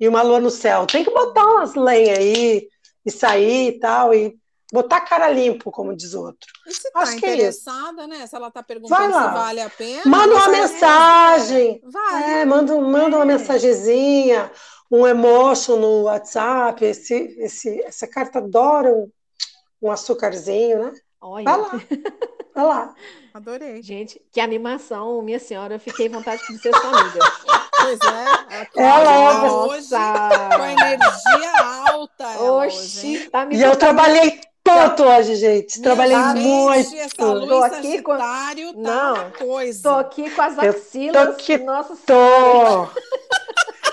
E uma lua no céu. Tem que botar umas lenhas aí, e sair e tal, e botar cara limpo, como diz o outro. E se tá Acho interessada, é né? Se ela tá perguntando se vale a pena. Manda uma mensagem. Vai. É, manda, manda é. uma mensagenzinha, um emotion no WhatsApp. Esse, esse, essa carta adora um, um açúcarzinho, né? Olha. Vai lá. Vai lá. Adorei. Gente, que animação, minha senhora. Eu fiquei vontade de ser sua amiga. Pois é. Ela é hoje, com energia alta. Oxi, tá me E eu trabalhei tanto hoje, gente. Trabalhei muito. Estou aqui com tá Não, coisa. Tô aqui com as axilas. Eu tô que Nossa tô.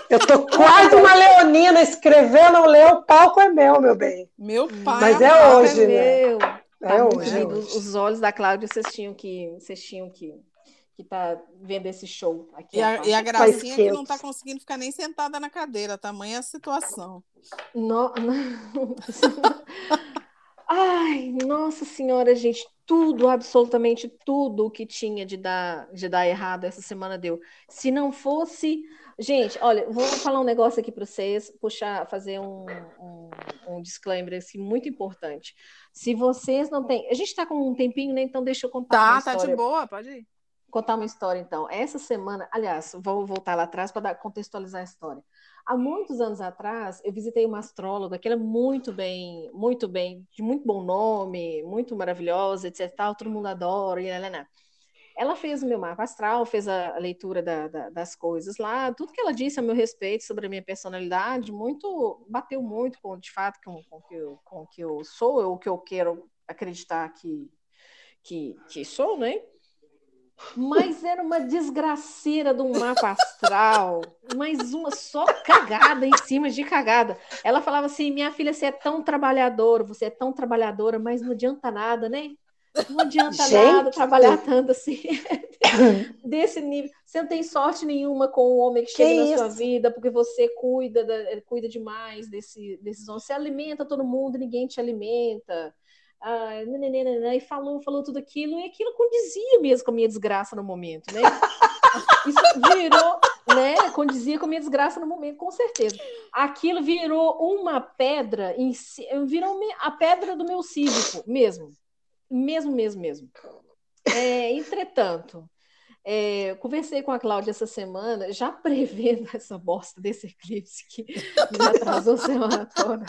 Eu tô quase uma leonina escrevendo, ler o palco é meu, meu bem. Meu pai. Mas é hoje, é né? É tá hoje, é hoje. Os olhos da Cláudia, vocês tinham que, vocês tinham que que tá vendo esse show aqui. E a, e a Gracinha que não tá conseguindo ficar nem sentada na cadeira, tamanha a situação. No, não. Ai, nossa senhora, gente, tudo, absolutamente tudo que tinha de dar, de dar errado essa semana deu. Se não fosse. Gente, olha, vou falar um negócio aqui para vocês, puxar, fazer um, um, um, disclaimer assim, muito importante. Se vocês não têm. A gente está com um tempinho, né? Então deixa eu contar. Tá, tá de boa, pode ir. Contar uma história, então. Essa semana, aliás, vou voltar lá atrás para contextualizar a história. Há muitos anos atrás, eu visitei uma astróloga que era muito bem, muito bem, de muito bom nome, muito maravilhosa, etc. Tal, todo mundo adora, e ela, ela fez o meu mapa astral, fez a leitura da, da, das coisas lá, tudo que ela disse a meu respeito sobre a minha personalidade, muito bateu muito com, de fato, com, com, que, eu, com que eu sou, ou o que eu quero acreditar que, que, que sou, né? Mas era uma desgraceira de um mapa astral, mais uma só cagada em cima de cagada. Ela falava assim: minha filha, você é tão trabalhadora, você é tão trabalhadora, mas não adianta nada, né? Não adianta Gente. nada trabalhar tanto assim, desse nível. Você não tem sorte nenhuma com o homem que chega que na isso? sua vida, porque você cuida, da, cuida demais desse, desses homens. Você alimenta todo mundo, ninguém te alimenta ah, nananana, e falou, falou tudo aquilo, e aquilo condizia mesmo com a minha desgraça no momento, né? Isso virou, né? Condizia com a minha desgraça no momento, com certeza. Aquilo virou uma pedra, em, virou a pedra do meu cívico, mesmo. Mesmo, mesmo, mesmo. É, entretanto, é, conversei com a Cláudia essa semana, já prevendo essa bosta desse eclipse que me atrasou semana toda.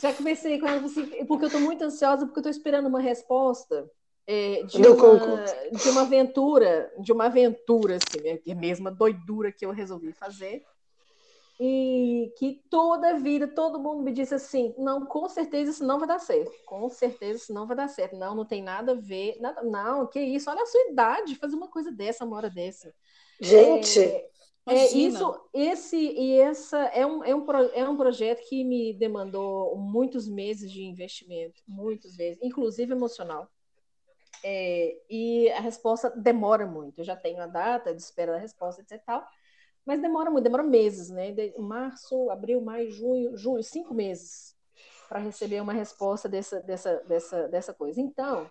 Já comecei com ela assim, porque eu estou muito ansiosa, porque eu estou esperando uma resposta é, de, uma, de uma aventura, de uma aventura, assim, é, é a mesma doidura que eu resolvi fazer. E que toda vida, todo mundo me disse assim: não, com certeza isso não vai dar certo. Com certeza isso não vai dar certo. Não, não tem nada a ver. Nada, não, que isso, olha a sua idade, fazer uma coisa dessa, uma hora dessa. Gente, é, é, isso, esse e essa é um, é, um, é um projeto que me demandou muitos meses de investimento, muitos meses, inclusive emocional. É, e a resposta demora muito. Eu já tenho a data de espera da resposta, etc. Tal, mas demora muito, demora meses, né? De março, abril, maio, junho, julho, cinco meses para receber uma resposta dessa, dessa, dessa, dessa coisa. Então,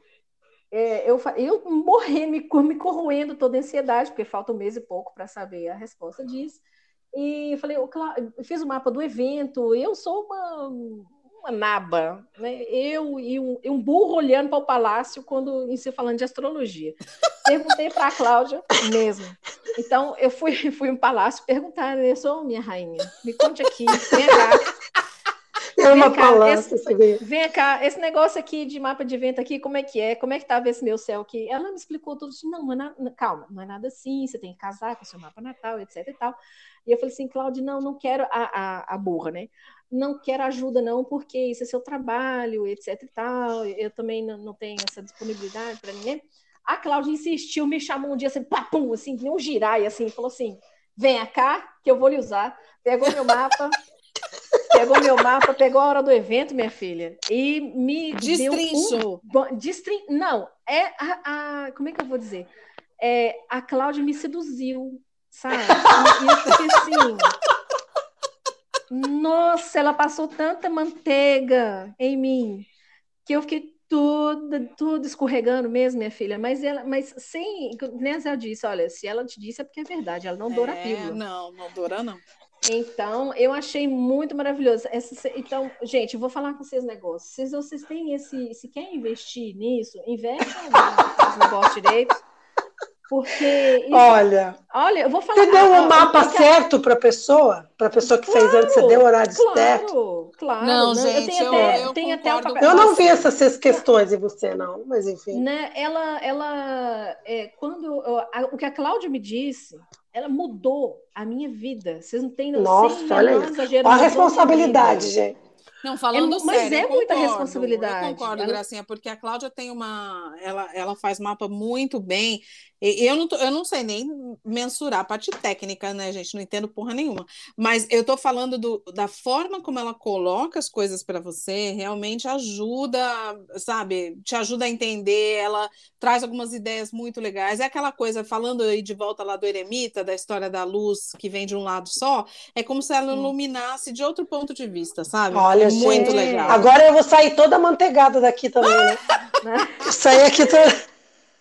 é, eu, eu morrendo, me, me corroendo toda a ansiedade, porque falta um mês e pouco para saber a resposta disso. E falei, eu, fiz o mapa do evento, eu sou uma, uma naba, né? eu e um, um burro olhando para o palácio quando em si falando de astrologia. Perguntei para a Cláudia mesmo. Então, eu fui, fui um palácio perguntar, eu sou minha rainha, me conte aqui, vem cá. É uma palavra. Vem cá, esse negócio aqui de mapa de vento aqui, como é que é? Como é que estava esse meu céu aqui? Ela me explicou tudo assim, não, não é nada, calma, não é nada assim, você tem que casar com o seu mapa natal, etc e tal. E eu falei assim, Cláudia, não, não quero a, a, a burra, né? Não quero ajuda não, porque isso é seu trabalho, etc e tal. Eu também não, não tenho essa disponibilidade para ninguém. A Cláudia insistiu, me chamou um dia assim, papum, assim, um girai, assim, falou assim, venha cá, que eu vou lhe usar. Pegou meu mapa, Pegou meu mapa, pegou a hora do evento, minha filha, e me destrinchou. Um... Destrin... Não, é a, a, Como é que eu vou dizer? É, a Cláudia me seduziu, sabe? E eu fiquei assim. Nossa, ela passou tanta manteiga em mim que eu fiquei Tudo, tudo escorregando mesmo, minha filha. Mas ela, mas sem, né, Zé disse, olha, se ela te disse é porque é verdade, ela não doura a É, pílula. não, não dura, não. Então, eu achei muito maravilhoso. Essa- então, gente, eu vou falar com vocês um negócio. Se vocês têm esse, se querem investir nisso, investe nos negócios direitos, porque isso- Olha, olha, eu vou falar. você deu o mapa porque- certo para a pessoa? Para a pessoa que fez antes, você deu o horário certo? Claro, claro. Não, eu gente, tenho eu- até, eu tenho até papel. Eu não vi essas seis questões em você, não, mas enfim. né, ela, ela é, quando eu- a- o que a Cláudia me disse, ela mudou a minha vida. Vocês não têm Nossa, sem olha isso. Olha a responsabilidade, gente. Não, falando É, mas sério, é eu muita concordo, responsabilidade. Eu concordo, Ela- Gracinha, porque a Cláudia tem uma. Ela, ela faz mapa muito bem. Eu não, tô- eu não sei nem mensurar a parte técnica, né, gente? Não entendo porra nenhuma. Mas eu tô falando do, da forma como ela coloca as coisas para você, realmente ajuda, sabe? Te ajuda a entender. Ela traz algumas ideias muito legais. É aquela coisa, falando aí de volta lá do Eremita, da história da luz que vem de um lado só, é como se ela iluminasse de outro ponto de vista, sabe? Olha, É muito gente, legal. Agora eu vou sair toda manteigada daqui também, né? Sair aqui toda.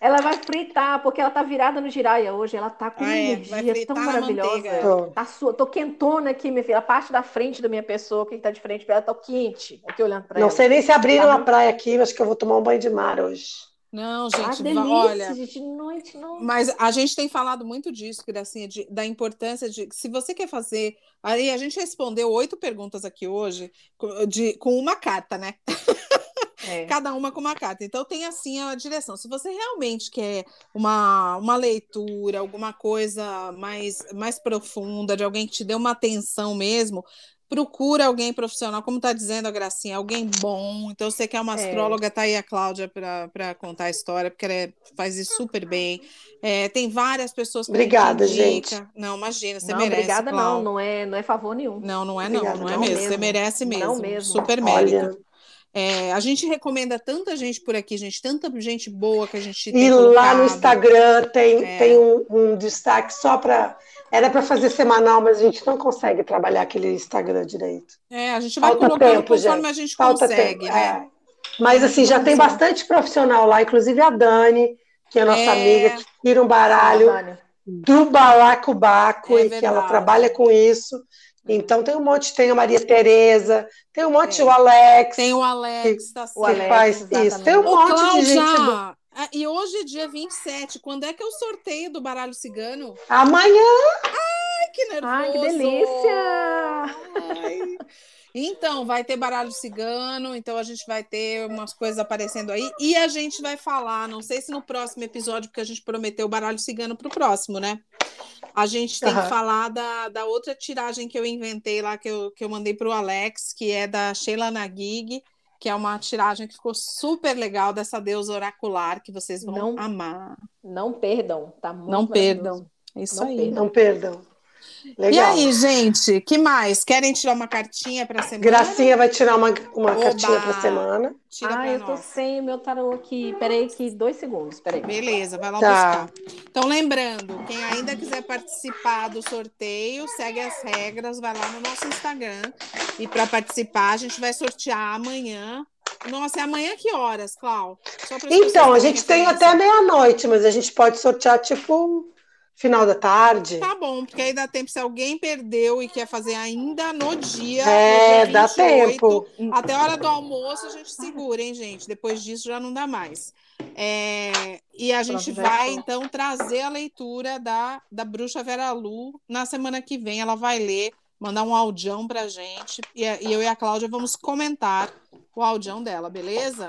Ela vai fritar, porque ela tá virada no giraia hoje. Ela tá com uma Ah, é, energia tão maravilhosa. Tá sua, tô quentona aqui, minha filha. A parte da frente da minha pessoa, que tá de frente pra ela, tá quente. Aqui olhando pra Não ela. sei nem se abriram Tá a praia aqui, acho que eu vou tomar um banho de mar hoje. Não, Ah, gente, delícia, va- olha. gente. Noite, não. Mas a gente tem falado muito disso, Gracinha, de- da importância de se você quer fazer. Aí a gente respondeu oito perguntas aqui hoje de, com uma carta, né? É. Cada uma com uma carta. Então tem assim a direção. Se você realmente quer uma, uma leitura, alguma coisa mais, mais profunda, de alguém que te dê uma atenção mesmo, procura alguém profissional, como está dizendo a Gracinha, alguém bom. Então, você quer uma É. astróloga, tá aí a Cláudia para contar a história, porque ela é- faz isso super bem. É, tem várias pessoas que Obrigada, gente. Não, imagina, você não, merece. obrigada, Clau. não. Não é, não é favor nenhum. Não, não é não, Obrigada, não é não mesmo. Você mesmo. merece mesmo. Não mesmo. Super mérito. Olha, É, a gente recomenda tanta gente por aqui, gente, tanta gente boa que a gente e tem lá no colocado. Instagram tem, É. tem um, um destaque só para. Era para fazer semanal, mas a gente não consegue trabalhar aquele Instagram direito. É, a gente vai Falta colocando tempo, conforme gente. a gente Falta consegue, tempo. né? é. Mas assim, já tem bastante profissional lá, inclusive a Dani, que é nossa É. amiga, que tira um baralho do balacobaco É e que ela trabalha com isso. Então tem um monte, tem a Maria Tereza, tem um monte, Tem. o Alex, Tem o Alex, tá O que certo. Alex, faz isso. Tem um Ô, monte de gente boa. Cláudia, ah, e hoje é dia 27, quando é que é o sorteio do baralho cigano? Amanhã, Ai, que nervoso! Ai, que delícia! Ai. Então, vai ter baralho cigano, então a gente vai ter umas coisas aparecendo aí, e a gente vai falar, não sei se no próximo episódio, porque a gente prometeu o baralho cigano para o próximo, né? A gente tem Aham. que falar da, da outra tiragem que eu inventei lá, que eu, que eu mandei para o Alex, que é da Sheila Nagig, que é uma tiragem que ficou super legal dessa deusa oracular, que vocês vão Não amar. Não perdam, tá muito Não perdam. É isso Não aí. perdam. não perdam. E Legal. aí, gente, que mais? Querem tirar uma cartinha para semana? Gracinha vai tirar uma, uma Oba! cartinha para semana. Tira Ah, eu tô nós. sem o meu tarô aqui. Peraí, que dois segundos. Peraí. Beleza, vai lá Tá. buscar. Então, lembrando, quem ainda quiser participar do sorteio, segue as regras, vai lá no nosso Instagram. E para participar, a gente vai sortear amanhã. Nossa, é amanhã que horas, Clau? Então, a gente tem até meia-noite, mas a gente pode sortear tipo final da tarde. Tá bom, porque aí dá tempo. Se alguém perdeu e quer fazer ainda no dia, É, no dia dá 28, tempo. Até a hora do almoço a gente segura, hein, gente? Depois disso já não dá mais. É, e a gente vai, então, trazer a leitura da, da Bruxa Vera Lu na semana que vem. Ela vai ler, mandar um audião pra gente. E, e eu e a Cláudia vamos comentar o audião dela, beleza?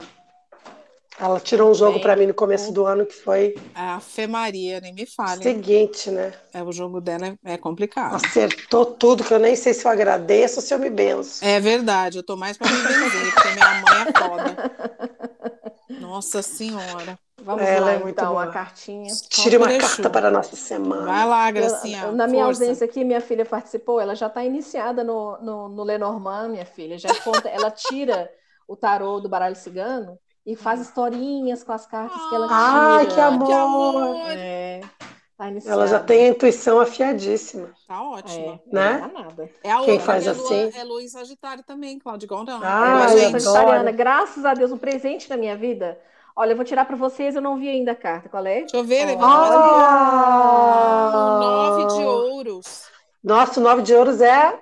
Ela tirou um jogo para mim no começo do ano que foi A Fê Maria, nem me o fale. seguinte, né? É, o jogo dela é, é complicado. Acertou tudo, que eu nem sei se eu agradeço ou se eu me benzo. É verdade, eu tô mais pra me benzer, porque minha mãe é foda. Nossa Senhora. Vamos Ela lá, é muito então, boa. a cartinha. Tire uma carta para a nossa semana. Vai lá, Eu- Gracinha. na minha força. ausência aqui, minha filha participou, ela já está iniciada no, no, no Lenormand, minha filha. Já conta, ela tira o tarô do baralho cigano e faz historinhas com as cartas que ela tira. Ai, que amor! Que amor! É. Tá. Ela já tem a intuição afiadíssima. Tá ótimo. É, Né? não dá nada. É a Quem outra, faz que é Lua- assim? É em Sagitário também, Cláudio Gondão. Ah, adoro. sagitariana, graças a Deus, um presente na minha vida. Olha, eu vou tirar para vocês, eu não vi ainda a carta. Qual é? Deixa eu ver, pouco. Ah! Nove de ouros. Nossa, o nove de ouros é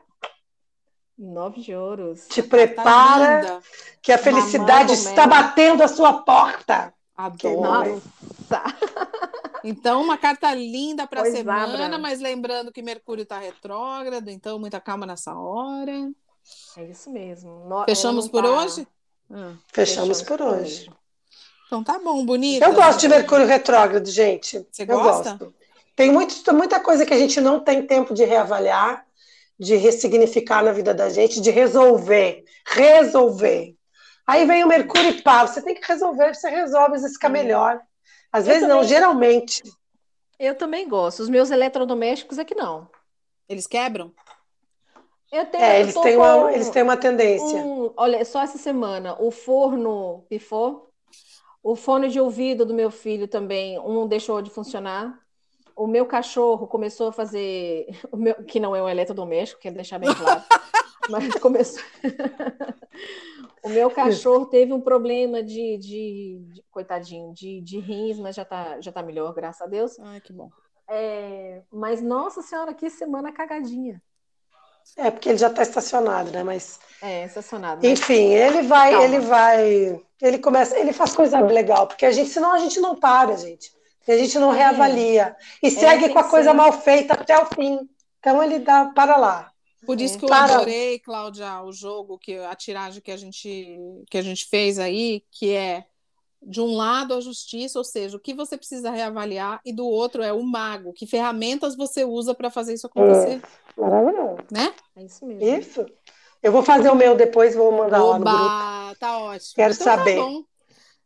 Nove de ouros. te Tá prepara linda. que a felicidade Mamando está mesmo. batendo a sua porta. Adoro. Nossa. Então, uma carta linda para a semana, abra. mas lembrando que Mercúrio está retrógrado, então muita calma nessa hora. É isso mesmo. No- Fechamos é, não por tá- hoje? Ah, Fechamos por hoje. então tá bom, bonita. Eu gosto de Mercúrio retrógrado, gente. Você eu gosta? gosto. Tem muito, muita coisa que a gente não tem tempo de reavaliar, de ressignificar na vida da gente, de resolver. Resolver. Aí vem o Mercúrio e pá, você tem que resolver, você resolve, às vezes fica melhor. Às Eu vezes não, também- geralmente. Eu também gosto. Os meus eletrodomésticos é que não. Eles quebram? Eu tenho, É, eu eles têm, uma, eles têm uma tendência. um- olha, só essa semana, o forno pifou, o fone de ouvido do meu filho também, um deixou de funcionar. O meu cachorro começou a fazer, o meu, que não é um eletrodoméstico, quero deixar bem claro, mas começou. O meu cachorro teve um problema de, de, de- coitadinho, de, de rins, mas já tá, já tá melhor, graças a Deus. Ai, que bom. É, mas, nossa senhora, que semana cagadinha. É porque ele já está estacionado, né? Mas, É, sensacionado. mas- enfim, ele vai, Calma. ele vai, ele começa, ele faz coisa legal, porque a gente, senão a gente não para, gente. E a gente não É. reavalia. E segue tem com a coisa ser. mal feita até o fim. Então ele dá para lá. Por isso É. que eu Para. adorei, Cláudia, o jogo, que a tiragem que a gente que a gente fez aí, que é de um lado a justiça, ou seja, o que você precisa reavaliar, e do outro é o mago, que ferramentas você usa para fazer isso acontecer, Maravilhoso. né? É isso mesmo. Isso. Eu vou fazer o meu depois, vou mandar lá no grupo. Oba, tá ótimo. Quero então saber. Tá bom.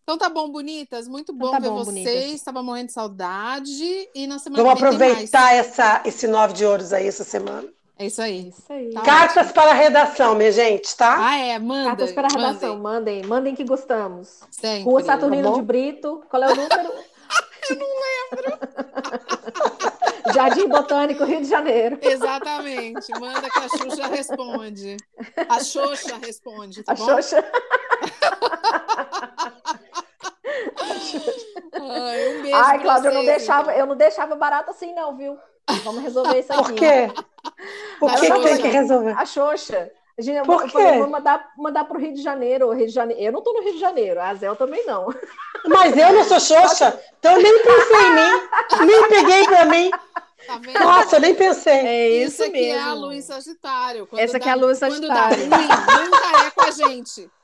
Então tá bom, bonitas. Muito Então bom tá ver bom, vocês. bonitas. Estava morrendo de saudade. E na semana Vamos que vem tem aproveitar essa, esse nove de ouros aí essa semana. É isso É aí. isso aí. Tá Cartas para a redação, minha gente, tá? Ah, é, manda. Cartas para a redação, mandem, mandem, mandem que gostamos. sempre. Rua Saturnino Tá de Brito, qual é o número? Eu não lembro. Jardim Botânico, Rio de Janeiro. Exatamente. Manda que a Xuxa responde. A Xoxa responde, tá A bom? Xoxa. Ai, um beijo Ai, Cláudia, eu não deixava, eu não deixava barato assim, não, viu? Vamos resolver isso aqui. Por quê? O A que, que tem que resolver? A Xoxa. A gente, eu Por falei, quê? vou mandar, mandar para o Rio de Janeiro, Rio de Janeiro. Eu não estou no Rio de Janeiro, a Zel também não. Mas eu não sou xoxa, então eu nem pensei em mim. Nem peguei pra mim. Tá? Nossa, eu nem pensei. É isso, isso, aqui mesmo. é a lua em Sagitário. Quando Essa aqui dá- é a lua em Quando dá Sagitário. ruim, nunca é com a gente.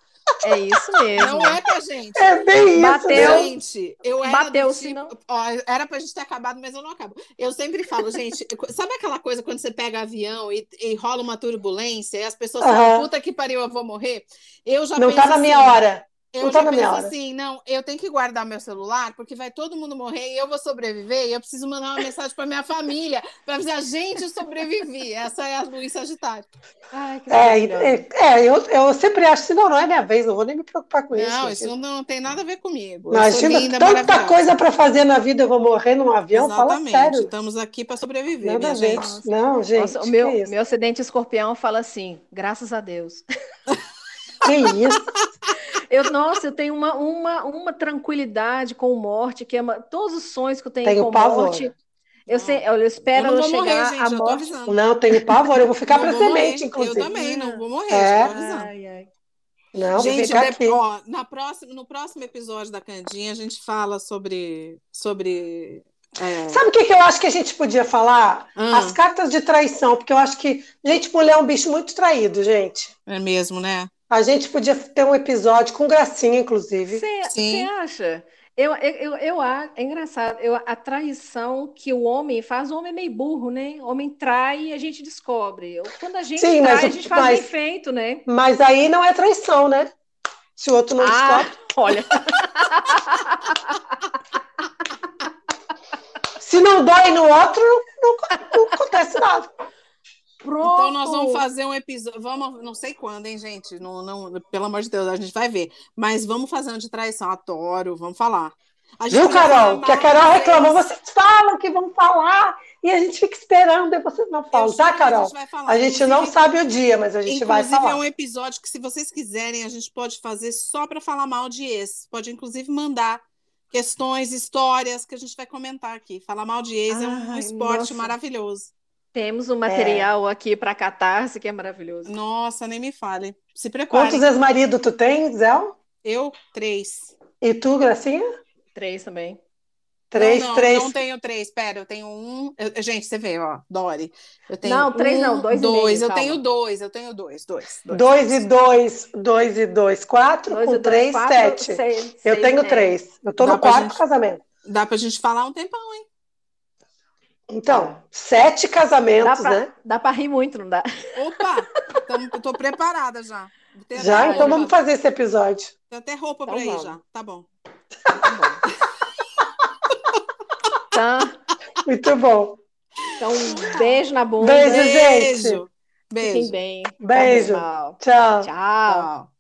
É isso mesmo. Não é com a gente. É bem isso. Bateu. né? Gente, eu era Bateu, tipo, não- ó, era pra gente ter acabado, mas eu não acabo. Eu sempre falo, gente, sabe aquela coisa quando você pega avião e, e rola uma turbulência e as pessoas Aham. falam, puta que pariu, eu vou morrer? Eu já Não tá na minha assim, hora. Eu não tá penso hora. assim, não, eu tenho que guardar meu celular, porque vai todo mundo morrer e eu vou sobreviver, e eu preciso mandar uma mensagem pra minha família, pra dizer, a gente sobrevivi. Essa é a luz Sagitário. Ai, que É, é, é, eu, eu sempre acho assim, não, não é minha vez, não vou nem me preocupar com isso. Não, isso não tem nada a ver comigo. Imagina, linda, tanta coisa para fazer na vida, eu vou morrer num avião, Exatamente. fala sério. Estamos aqui para sobreviver, Nada minha gente. Não, gente, Nossa, o meu, isso? meu acidente escorpião fala assim, graças a Deus. Que isso? Eu, nossa, eu tenho uma, uma, uma tranquilidade com morte, que é uma, todos os sonhos que eu tenho, Tenho com pavor. morte. Eu, sei, eu espero Eu não chegar morrer, gente, a morte. Não, tenho pavor, eu vou ficar para semente, inclusive. Eu também, não vou morrer, É. Ai, ai. Não, vou Gente, ficar de- aqui. ó, na próxima, no próximo episódio da Candinha, a gente fala sobre. sobre é, Sabe o que, que eu acho que a gente podia falar? Ah. As cartas de traição, porque eu acho que, gente, mulher é um bicho muito traído, gente. é mesmo, né? A gente podia ter um episódio com gracinha, inclusive. Você acha? Eu, eu, eu, é engraçado, eu, a traição que o homem faz, o homem é meio burro, né? O homem trai e a gente descobre. Eu- Quando a gente Sim, mas trai, o- a gente faz mas- bem feito, né? Mas aí não é traição, né? Se o outro não Ah, descobre. olha, Se não dói no outro, não, não acontece nada. Pronto. Então nós vamos fazer um episódio. Vamos, não sei quando, hein, gente? Não, não, pelo amor de Deus, a gente vai ver. Mas vamos fazer um de traição. Adoro, vamos falar. Viu, Carol? Que a Carol reclamou, vocês falam que vão falar e a gente fica esperando e vocês não falam, tá, Carol? A gente, a gente não sabe o dia, mas a gente vai falar. Inclusive, é um episódio que, se vocês quiserem, a gente pode fazer só para falar mal de ex. Pode, inclusive, mandar questões, histórias que a gente vai comentar aqui. Falar mal de ex Ai, é um esporte nossa. maravilhoso. Temos um material é. aqui para catarse que é maravilhoso. Nossa, nem me fale. Se prepare. Quantos ex-maridos tu tem, Zé? Eu, três. E tu, Gracinha? Três também. Três, não, não, três. Não tenho três, pera, eu tenho um. Eu, gente, você vê, ó, Dori. Eu tenho não, três um, não, dois, dois. e meio, eu tenho dois, eu tenho dois, dois. Dois, dois e dois, dois e dois, quatro, dois com três, quatro, sete. Seis, eu seis, tenho né? três. Eu tô Dá no quarto gente, casamento. Dá pra gente falar um tempão, hein? Então, sete casamentos, dá pra, né? Dá pra rir muito, não dá? Opa! Então, eu tô preparada já. Já? Então vamos fazer esse episódio. Tem até roupa então, pra ir já. Tá bom. Tá bom. Tá. Muito bom. Então, um beijo na bunda. Beijo, gente. Beijo. Fiquem bem. Beijo. Tchau. Tchau.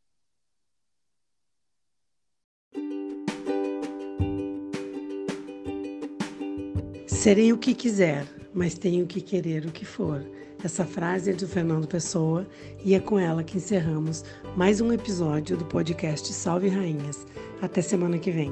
Serei o que quiser, mas tenho que querer o que for. Essa frase é do Fernando Pessoa e é com ela que encerramos mais um episódio do podcast Salve Rainhas. Até semana que vem.